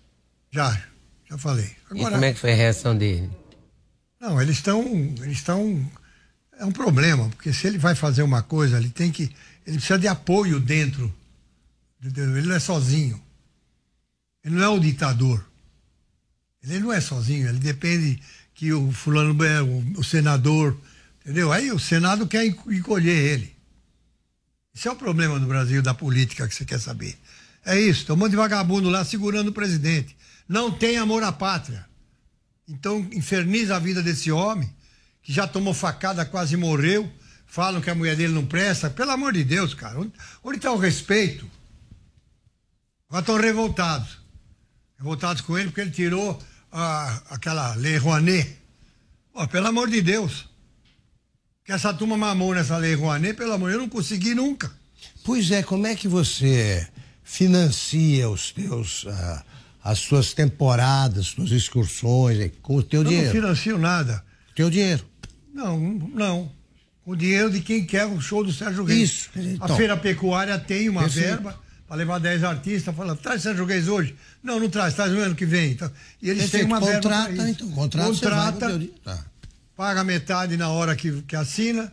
Já, já falei. e como é que foi a reação dele? Não, eles estão. Eles estão. É um problema, porque se ele vai fazer uma coisa, ele tem que. Ele precisa de apoio dentro? Ele não é sozinho. Ele não é o ditador. Ele não é sozinho, ele depende que o fulano o senador, entendeu? Aí o Senado quer encolher ele. Isso é o problema do Brasil, da política que você quer saber. É isso, tem monte de vagabundo lá segurando o presidente. Não tem amor à pátria. Então inferniza a vida desse homem, que já tomou facada, quase morreu. Falam que a mulher dele não presta. Pelo amor de Deus, cara. Onde está o respeito? Agora estão revoltados. Revoltados com ele porque ele tirou a, aquela Lei Rouanet. Pelo amor de Deus. Que essa turma mamou nessa Lei Rouanet, pelo amor, eu não consegui nunca. Pois é, como é que você financia os teus, uh, as suas temporadas, suas excursões, com o teu eu dinheiro? Eu não financio nada. Teu dinheiro? Não, não. Com o dinheiro de quem quer o show do Sérgio Reis. Isso. Então, a Feira Pecuária tem uma verba para levar 10 artistas, fala, traz Sérgio Reis hoje. Não, não traz, traz no ano que vem. Então, e eles têm uma contrata, verba. Então, contrata, contrata. Paga metade na hora que, que assina,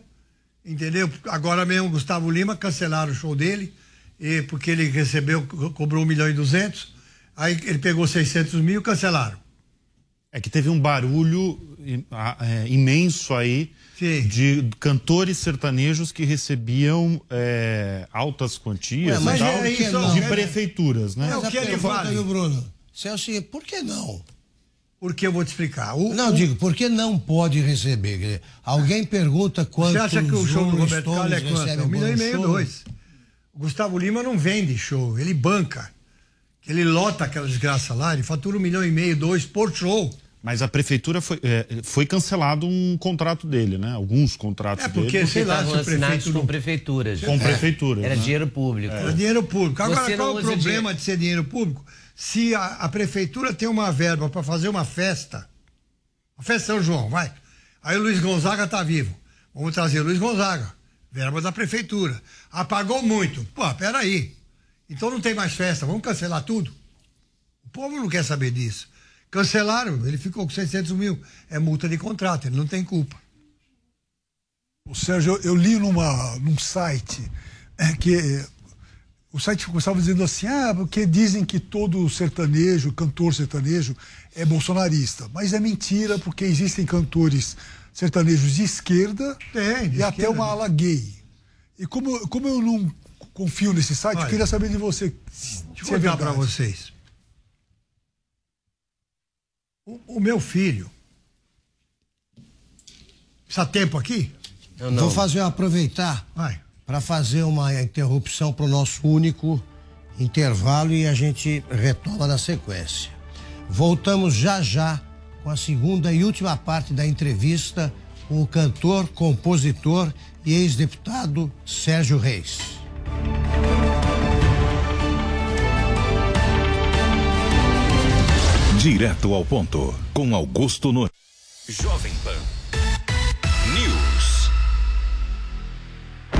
entendeu? Agora mesmo, Gustavo Lima cancelaram o show dele, e, porque ele recebeu, cobrou 1 milhão e 200, aí ele pegou 600 mil cancelaram. É que teve um barulho é, imenso aí Sim. de cantores sertanejos que recebiam é, altas quantias Ué, mas tal, é isso, de é, prefeituras, né? É o que ele vale. Bruno? Celso, por que não? Porque eu vou te explicar. O, não, o... digo, por que não pode receber? Alguém pergunta quanto Você acha que o show do Roberto Carlos é quanto? É um milhão e meio, dois. O Gustavo Lima não vende show, ele banca. Ele lota aquela desgraça lá, ele fatura um milhão e meio, dois por show. Mas a prefeitura foi, é, foi cancelado um contrato dele, né? Alguns contratos é porque, dele. sei lá, se o prefeito com prefeituras. Com prefeituras. Era né? dinheiro público. Era dinheiro público. Agora, Você qual é o problema dinheiro... de ser dinheiro público? Se a, a prefeitura tem uma verba para fazer uma festa, a festa São João, vai. Aí o Luiz Gonzaga tá vivo. Vamos trazer o Luiz Gonzaga. Verba da prefeitura. Apagou muito. Pô, peraí. Então não tem mais festa, vamos cancelar tudo? O povo não quer saber disso. Cancelaram, ele ficou com 600 mil. É multa de contrato, ele não tem culpa. O Sérgio, eu li numa, num site é, que o site começava dizendo assim: ah, porque dizem que todo sertanejo, cantor sertanejo, é bolsonarista. Mas é mentira, porque existem cantores sertanejos de esquerda é, de e esquerda. até uma ala gay. E como, como eu não confio nesse site, Olha, eu queria saber de você. Se, Deixa eu é para vocês. O, o meu filho. Precisa tempo aqui? Eu não. Vou fazer aproveitar Vai. Para fazer uma interrupção para o nosso único intervalo e a gente retoma na sequência. Voltamos já já com a segunda e última parte da entrevista com o cantor, compositor e ex-deputado Sérgio Reis. Direto ao ponto, com Augusto Nunes. Jovem Pan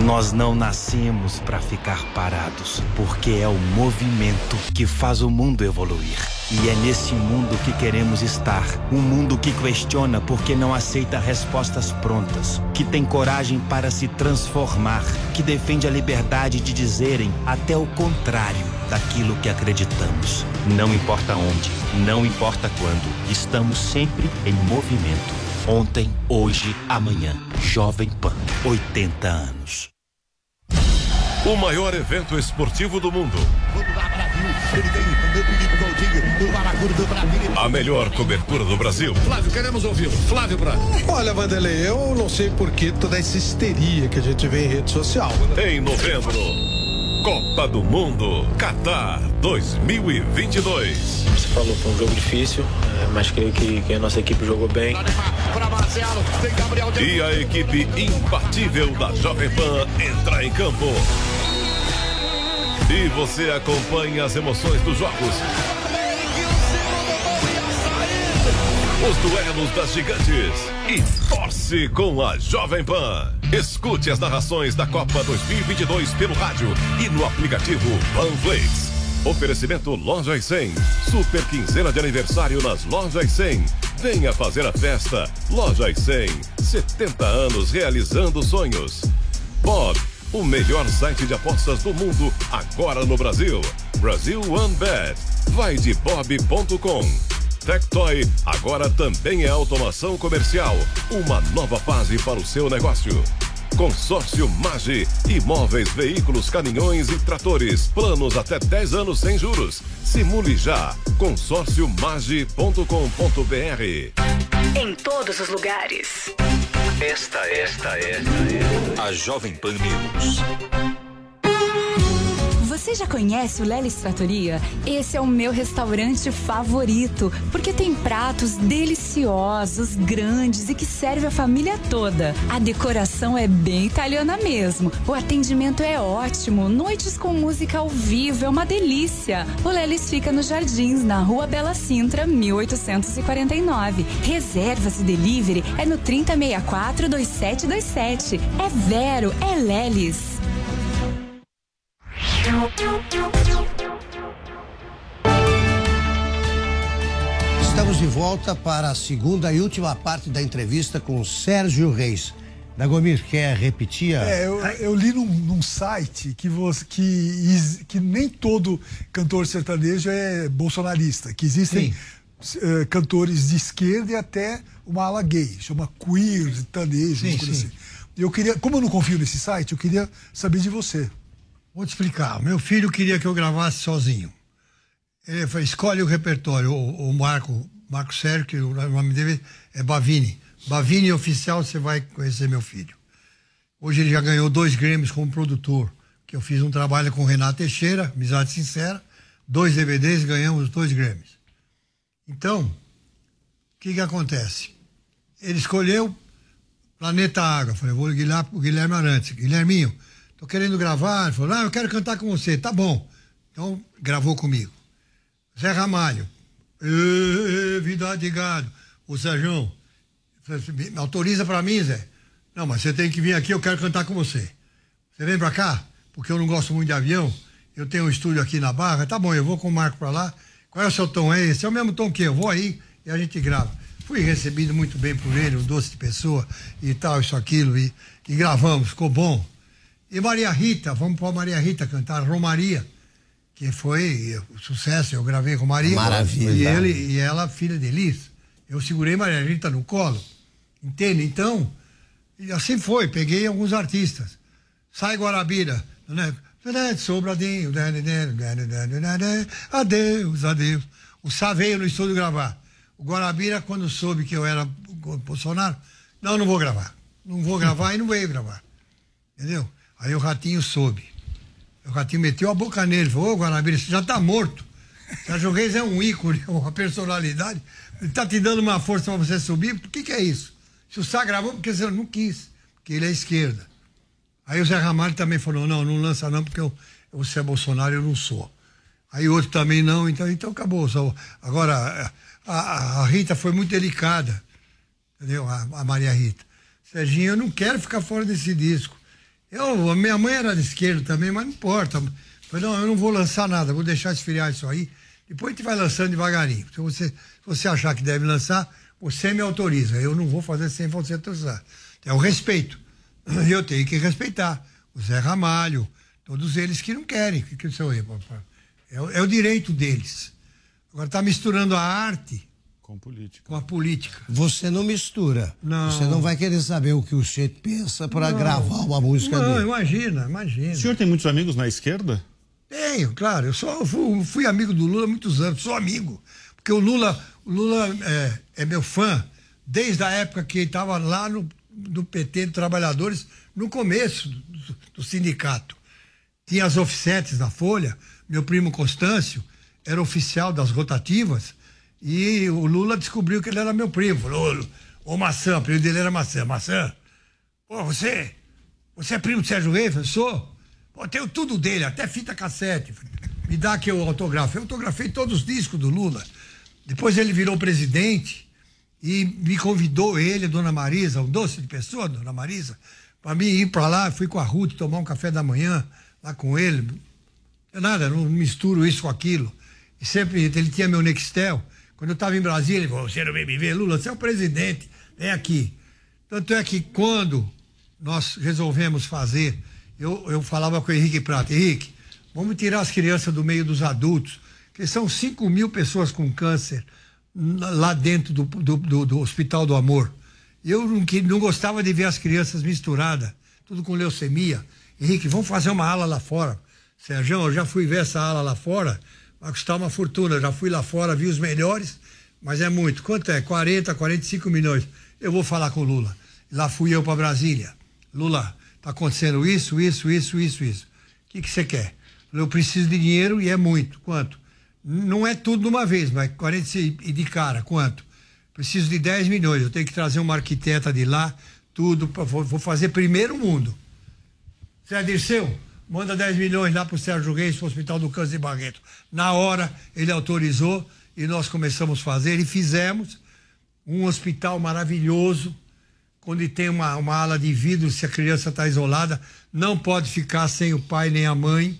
Nós não nascemos para ficar parados, porque é o movimento que faz o mundo evoluir. E é nesse mundo que queremos estar. Um mundo que questiona porque não aceita respostas prontas, que tem coragem para se transformar, que defende a liberdade de dizerem até o contrário daquilo que acreditamos. Não importa onde, não importa quando, estamos sempre em movimento. Ontem, hoje, amanhã. Jovem Pan, 80 anos. O maior evento esportivo do mundo. A melhor cobertura do Brasil. Flávio, queremos ouvi-lo. Flávio Braga. Olha, Vanderlei, eu não sei por que toda essa histeria que a gente vê em rede social. Em novembro, Copa do Mundo, Qatar 2022. Você falou, foi um jogo difícil, é, mas creio que, que a nossa equipe jogou bem. E a equipe imbatível da Jovem Pan entra em campo. E você acompanha as emoções dos jogos. Os duelos das gigantes e torce com a Jovem Pan. Escute as narrações da Copa 2022 pelo rádio e no aplicativo Panflix. Oferecimento Loja e 100. Super quinzena de aniversário nas Lojas 100. Venha fazer a festa. Loja e 100. 70 anos realizando sonhos. Bob, o melhor site de apostas do mundo, agora no Brasil. Brasil OneBet. Vai de bob.com. Tectoy agora também é automação comercial. Uma nova fase para o seu negócio. Consórcio Mage. Imóveis, veículos, caminhões e tratores. Planos até 10 anos sem juros. Simule já. consórciomage.com.br. Em todos os lugares. Esta, esta é a Jovem Pan News. Você já conhece o Lelis Tratoria? Esse é o meu restaurante favorito, porque tem pratos deliciosos, grandes e que serve a família toda. A decoração é bem italiana mesmo. O atendimento é ótimo, noites com música ao vivo é uma delícia. O Lelis fica nos Jardins, na Rua Bela Sintra, 1849. Reservas e delivery é no 3064 2727. É Vero, é Lelis. Estamos de volta para a segunda e última parte da entrevista com Sérgio Reis. Dagomir, quer repetir? A... É, eu, eu, li num, num site que, você, que, que nem todo cantor sertanejo é bolsonarista, que existem uh, cantores de esquerda e até uma ala gay, chama queer, sertanejo, sim, sim. assim. Eu queria, como eu não confio nesse site, eu queria saber de você. Vou te explicar. Meu filho queria que eu gravasse sozinho. Ele falou, escolhe o repertório. O, o Marco, Marco Sérgio, que o nome dele é Bavini. Bavini oficial, você vai conhecer meu filho. Hoje ele já ganhou dois Grêmios como produtor. Que eu fiz um trabalho com o Renato Teixeira, Amizade Sincera. Dois DVDs, ganhamos dois Grêmios. Então, o que que acontece? Ele escolheu Planeta Água. Falei, vou ligar pro Guilherme Arantes. Guilherminho, tô querendo gravar. Ele falou, ah, eu quero cantar com você. Tá bom. Então, gravou comigo. Zé Ramalho. vida de gado. O Sérgio, autoriza para mim, Zé? Não, mas você tem que vir aqui, eu quero cantar com você. Você vem para cá? Porque eu não gosto muito de avião. Eu tenho um estúdio aqui na Barra. Tá bom, eu vou com o Marco para lá. Qual é o seu tom? É esse? É o mesmo tom que eu. Vou aí e a gente grava. Fui recebido muito bem por ele, um doce de pessoa e tal, isso, aquilo. E, e gravamos, ficou bom. E Maria Rita, vamos para Maria Rita cantar Romaria que foi o sucesso. Eu gravei com Maria. Maravilha. E, ele, e ela, filha de Elis. Eu segurei Maria Rita no colo. Entende? Então, assim foi. Peguei alguns artistas. Sai Guarabira. Né? Sobradinho. Adeus, adeus. O Sá veio no estúdio gravar. O Guarabira, quando soube que eu era Bolsonaro, não, não vou gravar. Não vou gravar e não veio gravar. Entendeu? Aí o Ratinho soube. O Ratinho meteu a boca nele, falou, ô Guanabira, você já tá morto. Sérgio Reis é um ícone, uma personalidade. Ele tá te dando uma força para você subir, por que que é isso? Se o Sá gravou, porque você não quis, porque ele é esquerda. Aí o Zé Ramalho também falou, não, não lança não, porque eu, é Bolsonaro, eu não sou. Aí outro também não, então, então acabou. Só, agora, a, a, Rita foi muito delicada, entendeu? A, a Maria Rita. Serginho, eu não quero ficar fora desse disco. Eu, a minha mãe era de esquerda também, mas não importa. Falei, não, eu não vou lançar nada, vou deixar esfriar isso aí. Depois a gente vai lançando devagarinho. Se você, se você achar que deve lançar, você me autoriza. Eu não vou fazer sem você autorizar. É o respeito. Eu tenho que respeitar. O Zé Ramalho, todos eles que não querem. Que, que sou eu, é, é o direito deles. Agora está misturando a arte com política. Com a política. Você não mistura. Não. Você não vai querer saber o que o Che pensa para gravar uma música não, dele. Não, imagina, imagina. O senhor tem muitos amigos na esquerda? Tenho, claro. Eu sou, fui, fui amigo do Lula há muitos anos, sou amigo. Porque o Lula, o Lula é, é meu fã desde a época que ele estava lá no, no PT de Trabalhadores, no começo do, do sindicato. Tinha as offsets na Folha, meu primo Constâncio era oficial das rotativas e o Lula descobriu que ele era meu primo. Falou, ô Maçã, o apelido dele era Maçã. Maçã, pô, você, você é primo do Sérgio Reis? Eu sou. Pô, tenho tudo dele, até fita cassete. Me dá aqui o autógrafo. Eu autografei todos os discos do Lula. Depois ele virou presidente e me convidou ele, dona Marisa, um doce de pessoa, dona Marisa, para mim ir para lá. Fui com a Ruth tomar um café da manhã lá com ele. Nada, não misturo isso com aquilo. E sempre ele tinha meu Nextel. Quando eu estava em Brasília, ele falou: você não vem me ver, Lula, você é o presidente, vem aqui. Tanto é que quando nós resolvemos fazer, eu, eu falava com o Henrique Prata, Henrique, vamos tirar as crianças do meio dos adultos, que são 5 mil pessoas com câncer lá dentro do, do, do, do Hospital do Amor. Eu não, que, não gostava de ver as crianças misturadas, tudo com leucemia. Henrique, vamos fazer uma ala lá fora. Sérgio, eu já fui ver essa ala lá fora, vai custar uma fortuna. Já fui lá fora, vi os melhores, mas é muito. Quanto é? 40, 45 milhões. Eu vou falar com o Lula. Lá fui eu para Brasília. Lula, tá acontecendo isso, isso, isso, isso, isso. O que, que você quer? Eu preciso de dinheiro e é muito. Quanto? Não é tudo de uma vez, mas 40 e de cara, quanto? Preciso de 10 milhões. Eu tenho que trazer uma arquiteta de lá, tudo. Vou fazer primeiro mundo. Zé Dirceu, manda 10 milhões lá para o Sérgio Reis, para o Hospital do Câncer de Barreto. Na hora, ele autorizou e nós começamos a fazer e fizemos um hospital maravilhoso, onde tem uma, uma ala de vidro, se a criança está isolada, não pode ficar sem o pai nem a mãe,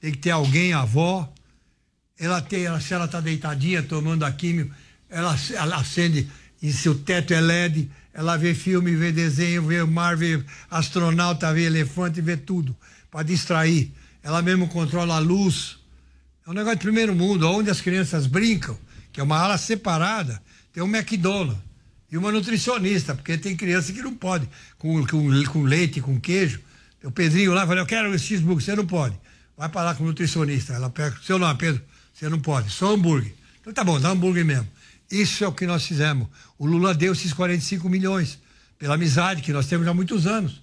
tem que ter alguém, a avó. Ela tem, ela, se ela está deitadinha tomando a químio, ela, ela acende, e se o teto é LED, ela vê filme, vê desenho, vê mar, vê astronauta, vê elefante, vê tudo, para distrair. Ela mesmo controla a luz. É um negócio de primeiro mundo, onde as crianças brincam, que é uma ala separada, tem um McDonald's e uma nutricionista, porque tem criança que não pode, com, com, com leite, com queijo. O Pedrinho lá falou, eu quero esse cheeseburger, você não pode. Vai para lá com o nutricionista. Ela pega, seu nome, Pedro, você não pode, só hambúrguer. Então tá bom, dá hambúrguer mesmo. Isso é o que nós fizemos. O Lula deu esses 45 milhões pela amizade que nós temos há muitos anos.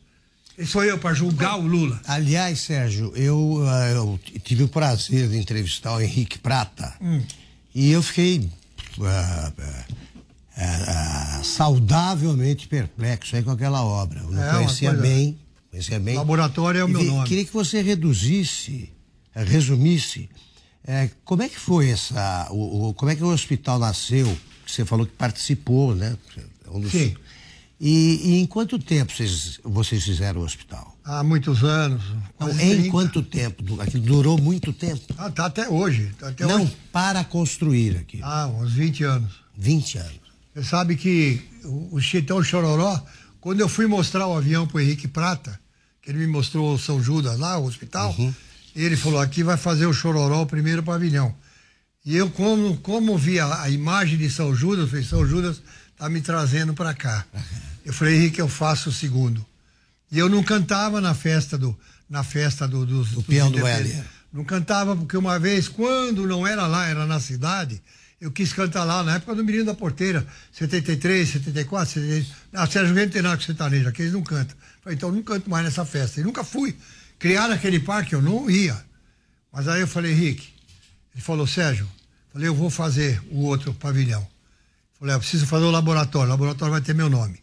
E sou eu para julgar o Lula. Aliás, Sérgio, eu, eh, eu, tive o prazer de entrevistar o Henrique Prata hum. e eu fiquei uh, uh, uh, saudavelmente perplexo com aquela obra. Eu não é, conhecia bem, conhecia bem. Laboratório é o meu nome. Queria que você reduzisse, resumisse é, como é que foi essa. O, o, como é que o hospital nasceu? Você falou que participou, né? Um dos, Sim. E, e, em quanto tempo vocês, vocês fizeram o hospital? Há muitos anos. Não, em 30. quanto tempo? Aquilo durou muito tempo? Ah, tá até hoje. Tá até Não, hoje. para construir aqui. Ah, uns 20 anos. 20 anos. Você sabe que o, o Chitão Chororó, quando eu fui mostrar o avião para o Henrique Prata, que ele me mostrou o São Judas lá, o hospital, uhum. Ele falou: aqui vai fazer o Chororó, o primeiro pavilhão. E eu, como, como vi a, a imagem de São Judas, eu falei: São Judas está me trazendo para cá. Eu falei: Henrique, eu faço o segundo. E eu não cantava na festa do na festa do, dos, do peão do Hélia. Não cantava porque uma vez, quando não era lá, era na cidade, eu quis cantar lá na época do Menino da Porteira, 73, 74, 73. Ah, Sérgio sertanejo, que eles não cantam. Falei, então não canto mais nessa festa. E nunca fui criaram aquele parque, eu não ia. Mas aí eu falei, Henrique, ele falou, Sérgio, falei, eu vou fazer o outro pavilhão. Falei, eu preciso fazer o laboratório, o laboratório vai ter meu nome.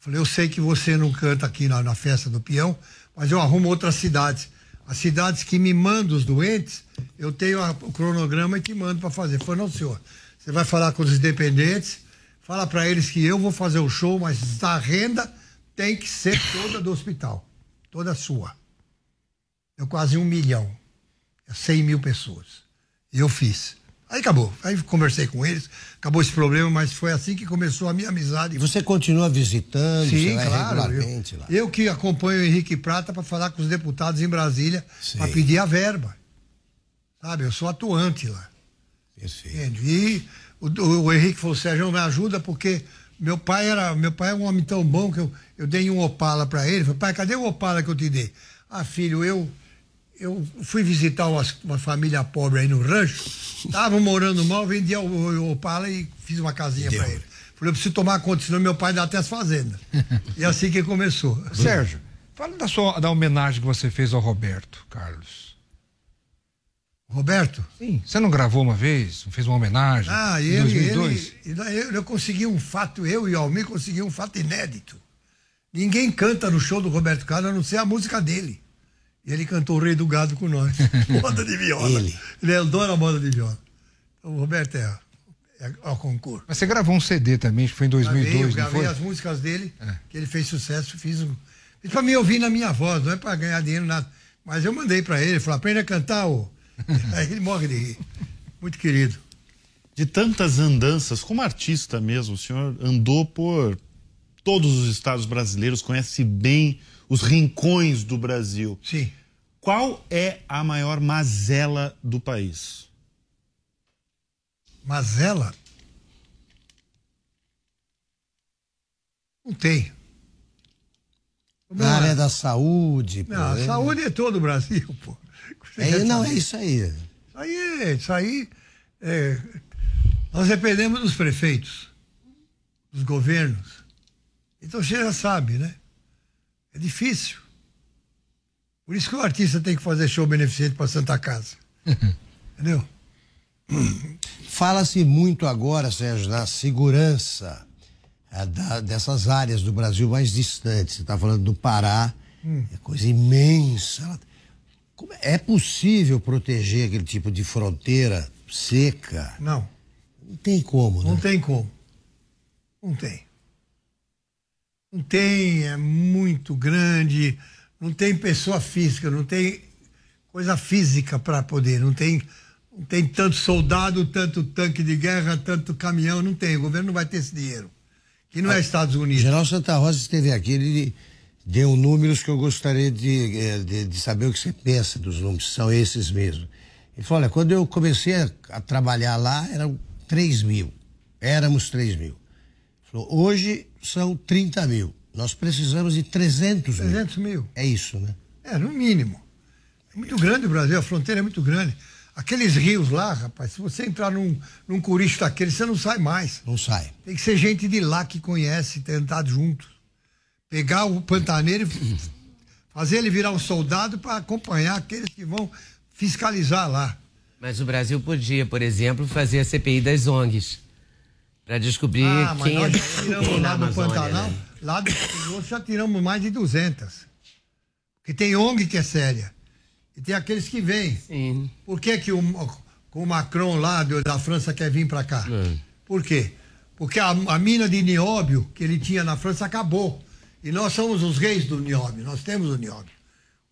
Falei, eu sei que você não canta aqui na, na festa do peão, mas eu arrumo outras cidades. As cidades que me mandam os doentes, eu tenho a, o cronograma e te mando para fazer. Falei, não, senhor, você vai falar com os independentes, fala para eles que eu vou fazer o show, mas a renda tem que ser toda do hospital, toda sua. Deu quase um milhão. 100 mil pessoas. E eu fiz. Aí acabou. Aí conversei com eles, acabou esse problema, mas foi assim que começou a minha amizade. E você continua visitando, Sim, claro, regularmente eu, lá? Eu que acompanho o Henrique Prata para falar com os deputados em Brasília para pedir a verba. Sabe, eu sou atuante lá. Perfeito. E o, o, o, Henrique falou, Sérgio, me ajuda porque meu pai era, meu pai é um homem tão bom que eu, eu dei um Opala para ele. Falei, pai, cadê o Opala que eu te dei? Ah, filho, eu eu fui visitar uma, uma, família pobre aí no rancho, estavam morando mal, vendi o, o Opala e fiz uma casinha para ele. Falei, eu preciso tomar conta, senão meu pai dá até as fazendas. e assim que começou. Sérgio, fala da, sua, da homenagem que você fez ao Roberto Carlos. Roberto? Sim. Você não gravou uma vez? Fez uma homenagem? Ah, em ele, 2002? Ele, ele, eu consegui um fato, eu e o Almir consegui um fato inédito. Ninguém canta no show do Roberto Carlos a não ser a música dele. E ele cantou o Rei do Gado com nós. moda de viola. Ele. Ele adora a moda de viola. Então, o Roberto é, é ao concurso. Mas você gravou um CD também, que foi em 2002, gravei, eu gravei as músicas dele, é. que ele fez sucesso, fiz um... Fiz pra mim ouvir na minha voz, não é pra ganhar dinheiro, nada. Mas eu mandei pra ele, falei, aprende a cantar, ô. Aí ele morre de rir. Muito querido. De tantas andanças, como artista mesmo, o senhor andou por todos os estados brasileiros, conhece bem os rincões do Brasil. Sim. Qual é a maior mazela do país? Mazela? Não tem. Na área da saúde. Não, a saúde é todo o Brasil, pô. É, não, saber? é isso aí. Isso aí, é- isso aí é, nós dependemos dos prefeitos, dos governos. Então você já sabe, né? É difícil. Por isso que o artista tem que fazer show beneficente para Santa Casa. Entendeu? Fala-se muito agora, Sérgio, na segurança eh, da- dessas áreas do Brasil mais distantes. Você está falando do Pará, Hum. é coisa imensa. Como é possível proteger aquele tipo de fronteira seca? Não. Não tem como, né? Não tem como. Não tem. Não tem, é muito grande, não tem pessoa física, não tem coisa física para poder, não tem, não tem tanto soldado, tanto tanque de guerra, tanto caminhão, não tem. O governo não vai ter esse dinheiro. Que não é Estados O Unidos. General Santa Rosa esteve aqui, ele deu números que eu gostaria de, eh, de, de saber o que você pensa dos números, são esses mesmo. Ele falou, olha, quando eu comecei a, a trabalhar lá, eram 3 mil, éramos 3 mil. Ele falou, hoje são 30 mil, nós precisamos de 300 mil. 300 mil. É isso, né? É, no mínimo. É muito grande o Brasil, a fronteira é muito grande. Aqueles rios lá, rapaz, se você entrar num, num curicho daquele, você não sai mais. Não sai. Tem que ser gente de lá que conhece, andado junto. Pegar o pantaneiro e fazer ele virar um soldado para acompanhar aqueles que vão fiscalizar lá. Mas o Brasil podia, por exemplo, fazer a CPI das ONGs. Para descobrir Ah, mas quem nós é tiramos na lá do Pantanal, né? lá do Grosso já tiramos mais de 200. Porque tem ONG que é séria. E tem aqueles que vêm. Sim. Por que, que o, o Macron lá do- da França quer vir para cá? Hum. Por quê? Porque a, a mina de nióbio que ele tinha na França acabou. E nós somos os reis do nióbio, nós temos o nióbio.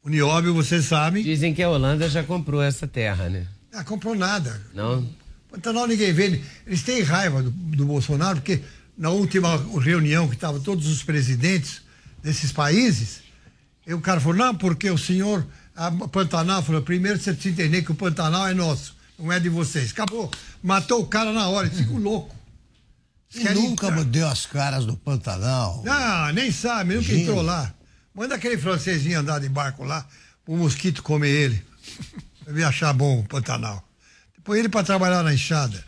O nióbio, você sabe. Dizem que a Holanda já comprou essa terra, né? Ah, comprou nada. Não? Pantanal ninguém vê. Eles têm raiva do, do Bolsonaro, porque na última reunião que estavam todos os presidentes desses países, e o cara falou, não, porque o senhor, a Pantanal, falou, primeiro você precisa entender que o Pantanal é nosso, não é de vocês. Acabou. Matou o cara na hora, eles ficam loucos. E nunca deu as caras do Pantanal. Não, nem sabe, nunca Gente. entrou lá. Manda aquele francesinho andar de barco lá, o mosquito comer ele. Deve achar bom o Pantanal. Põe ele para trabalhar na enxada.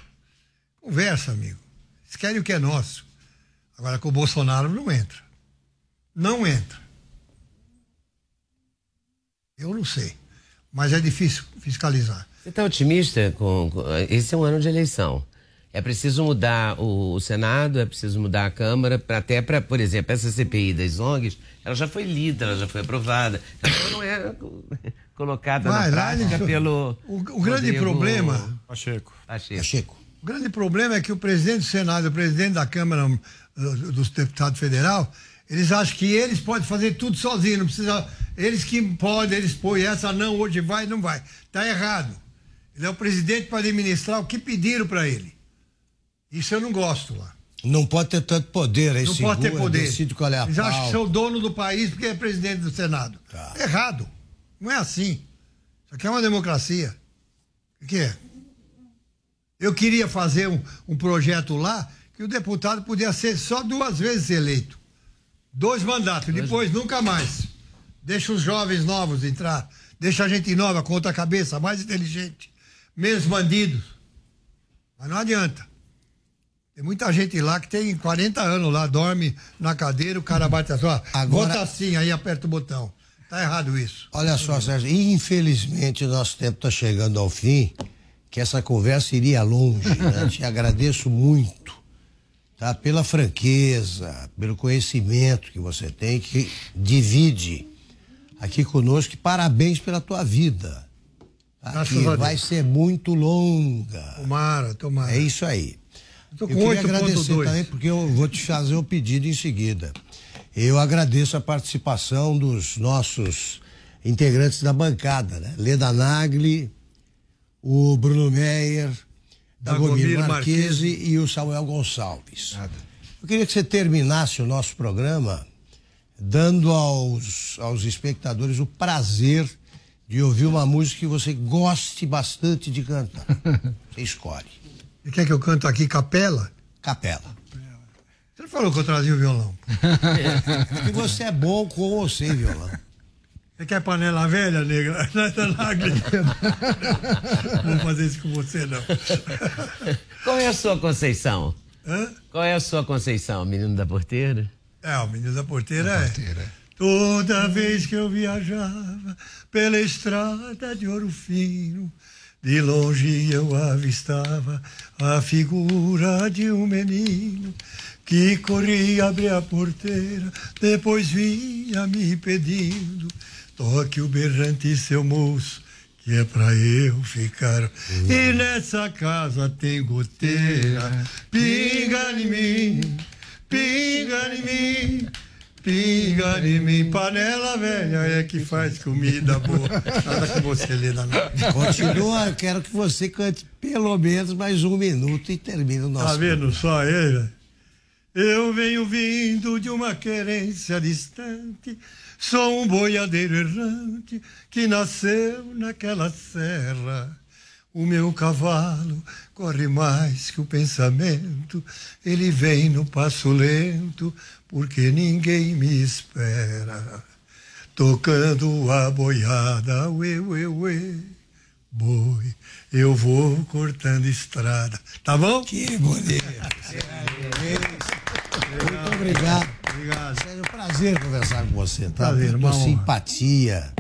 Conversa, amigo. Eles querem o que é nosso. Agora com o Bolsonaro não entra. Não entra. Eu não sei. Mas é difícil fiscalizar. Você está otimista com, com- Esse é um ano de eleição. É preciso mudar o, o Senado, é preciso mudar a Câmara, pra, até para, por exemplo, essa CPI das ONGs, ela já foi lida, ela já foi aprovada. Ela não é colocada Vai, na lá prática pelo. O, o grande Rodrigo problema. Pacheco. Pacheco. O grande problema é que o presidente do Senado e o presidente da Câmara dos Deputados Federal, eles acham que eles podem fazer tudo sozinhos, não precisa. Eles que podem, eles põem essa não, hoje vai, não vai. Está errado. Ele é o presidente para administrar o que pediram para ele. Isso eu não gosto lá. Não pode ter tanto poder, aí Não pode ter poder. decide qual é a Eles acham que são dono do país porque é presidente do Senado. Tá. Errado. Não é assim. Isso aqui é uma democracia. O que é? Eu queria fazer um, um projeto lá que o deputado podia ser só duas vezes eleito. Dois mandatos, depois nunca mais. Deixa os jovens novos entrar. Deixa a gente nova, com outra cabeça, mais inteligente. Menos bandidos. Mas não adianta. Tem muita gente lá que tem 40 anos lá, dorme na cadeira, o cara bate assim, ó, Agora- vota assim, aí aperta o botão. Tá errado isso. Olha só, Sérgio, infelizmente o nosso tempo está chegando ao fim, que essa conversa iria longe. Né? Te agradeço muito, tá? Pela franqueza, pelo conhecimento que você tem, que divide aqui conosco. Parabéns pela tua vida. Tá? Que Deus. vai ser muito longa. Tomara, tomara. É isso aí. Eu com queria 8.2. agradecer também, porque eu vou te fazer o pedido em seguida. Eu agradeço a participação dos nossos integrantes da bancada, né? Leda Nagli, o Bruno Meyer, Dagomir Marquese e o Samuel Gonçalves. Eu queria que você terminasse o nosso programa dando aos, aos espectadores o prazer de ouvir uma música que você goste bastante de cantar. Você escolhe. E quer que eu canto aqui capela? Capela. Você não falou que eu trazia o violão. Porque você é bom com ou sem violão. Você quer panela velha, negra? Não vou fazer isso com você, não. Qual é a sua conceição? Hã? Qual é a sua conceição, menino da porteira? É, o menino da porteira é. Toda vez que eu viajava pela estrada de ouro fino, de longe eu avistava a figura de um menino que corria abrir a porteira, depois vinha me pedindo, toque o berrante seu moço, que é pra eu ficar. E nessa casa tem goteira, pinga em mim, pinga em mim. Pinga em mim, panela velha é que faz comida boa. Nada que você lê na. Continua, quero que você cante pelo menos mais um minuto e termine o nosso. Tá vendo só ele? Eu venho vindo de uma querência distante, sou um boiadeiro errante que nasceu naquela serra. O meu cavalo corre mais que o pensamento, ele vem no passo lento, porque ninguém me espera. Tocando a boiada, uê, uê, uê, boi, eu vou cortando estrada. Tá bom? Que bonito. Muito obrigado. Obrigado. É um prazer conversar com você, tá? Prazer, honra. simpatia,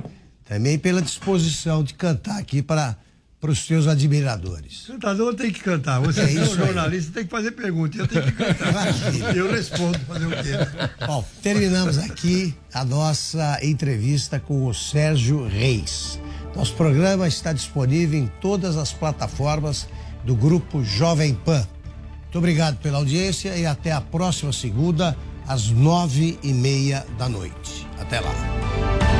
também pela disposição de cantar aqui para para os teus admiradores. Cantador tem que cantar. Você É é, um isso aí. jornalista, tem que fazer pergunta. Eu tenho que cantar. eu respondo, fazer o quê? Bom, terminamos aqui a nossa entrevista com o Sérgio Reis. Nosso programa está disponível em todas as plataformas do grupo Jovem Pan. Muito obrigado pela audiência e até a próxima segunda, às nove e meia da noite. Até lá.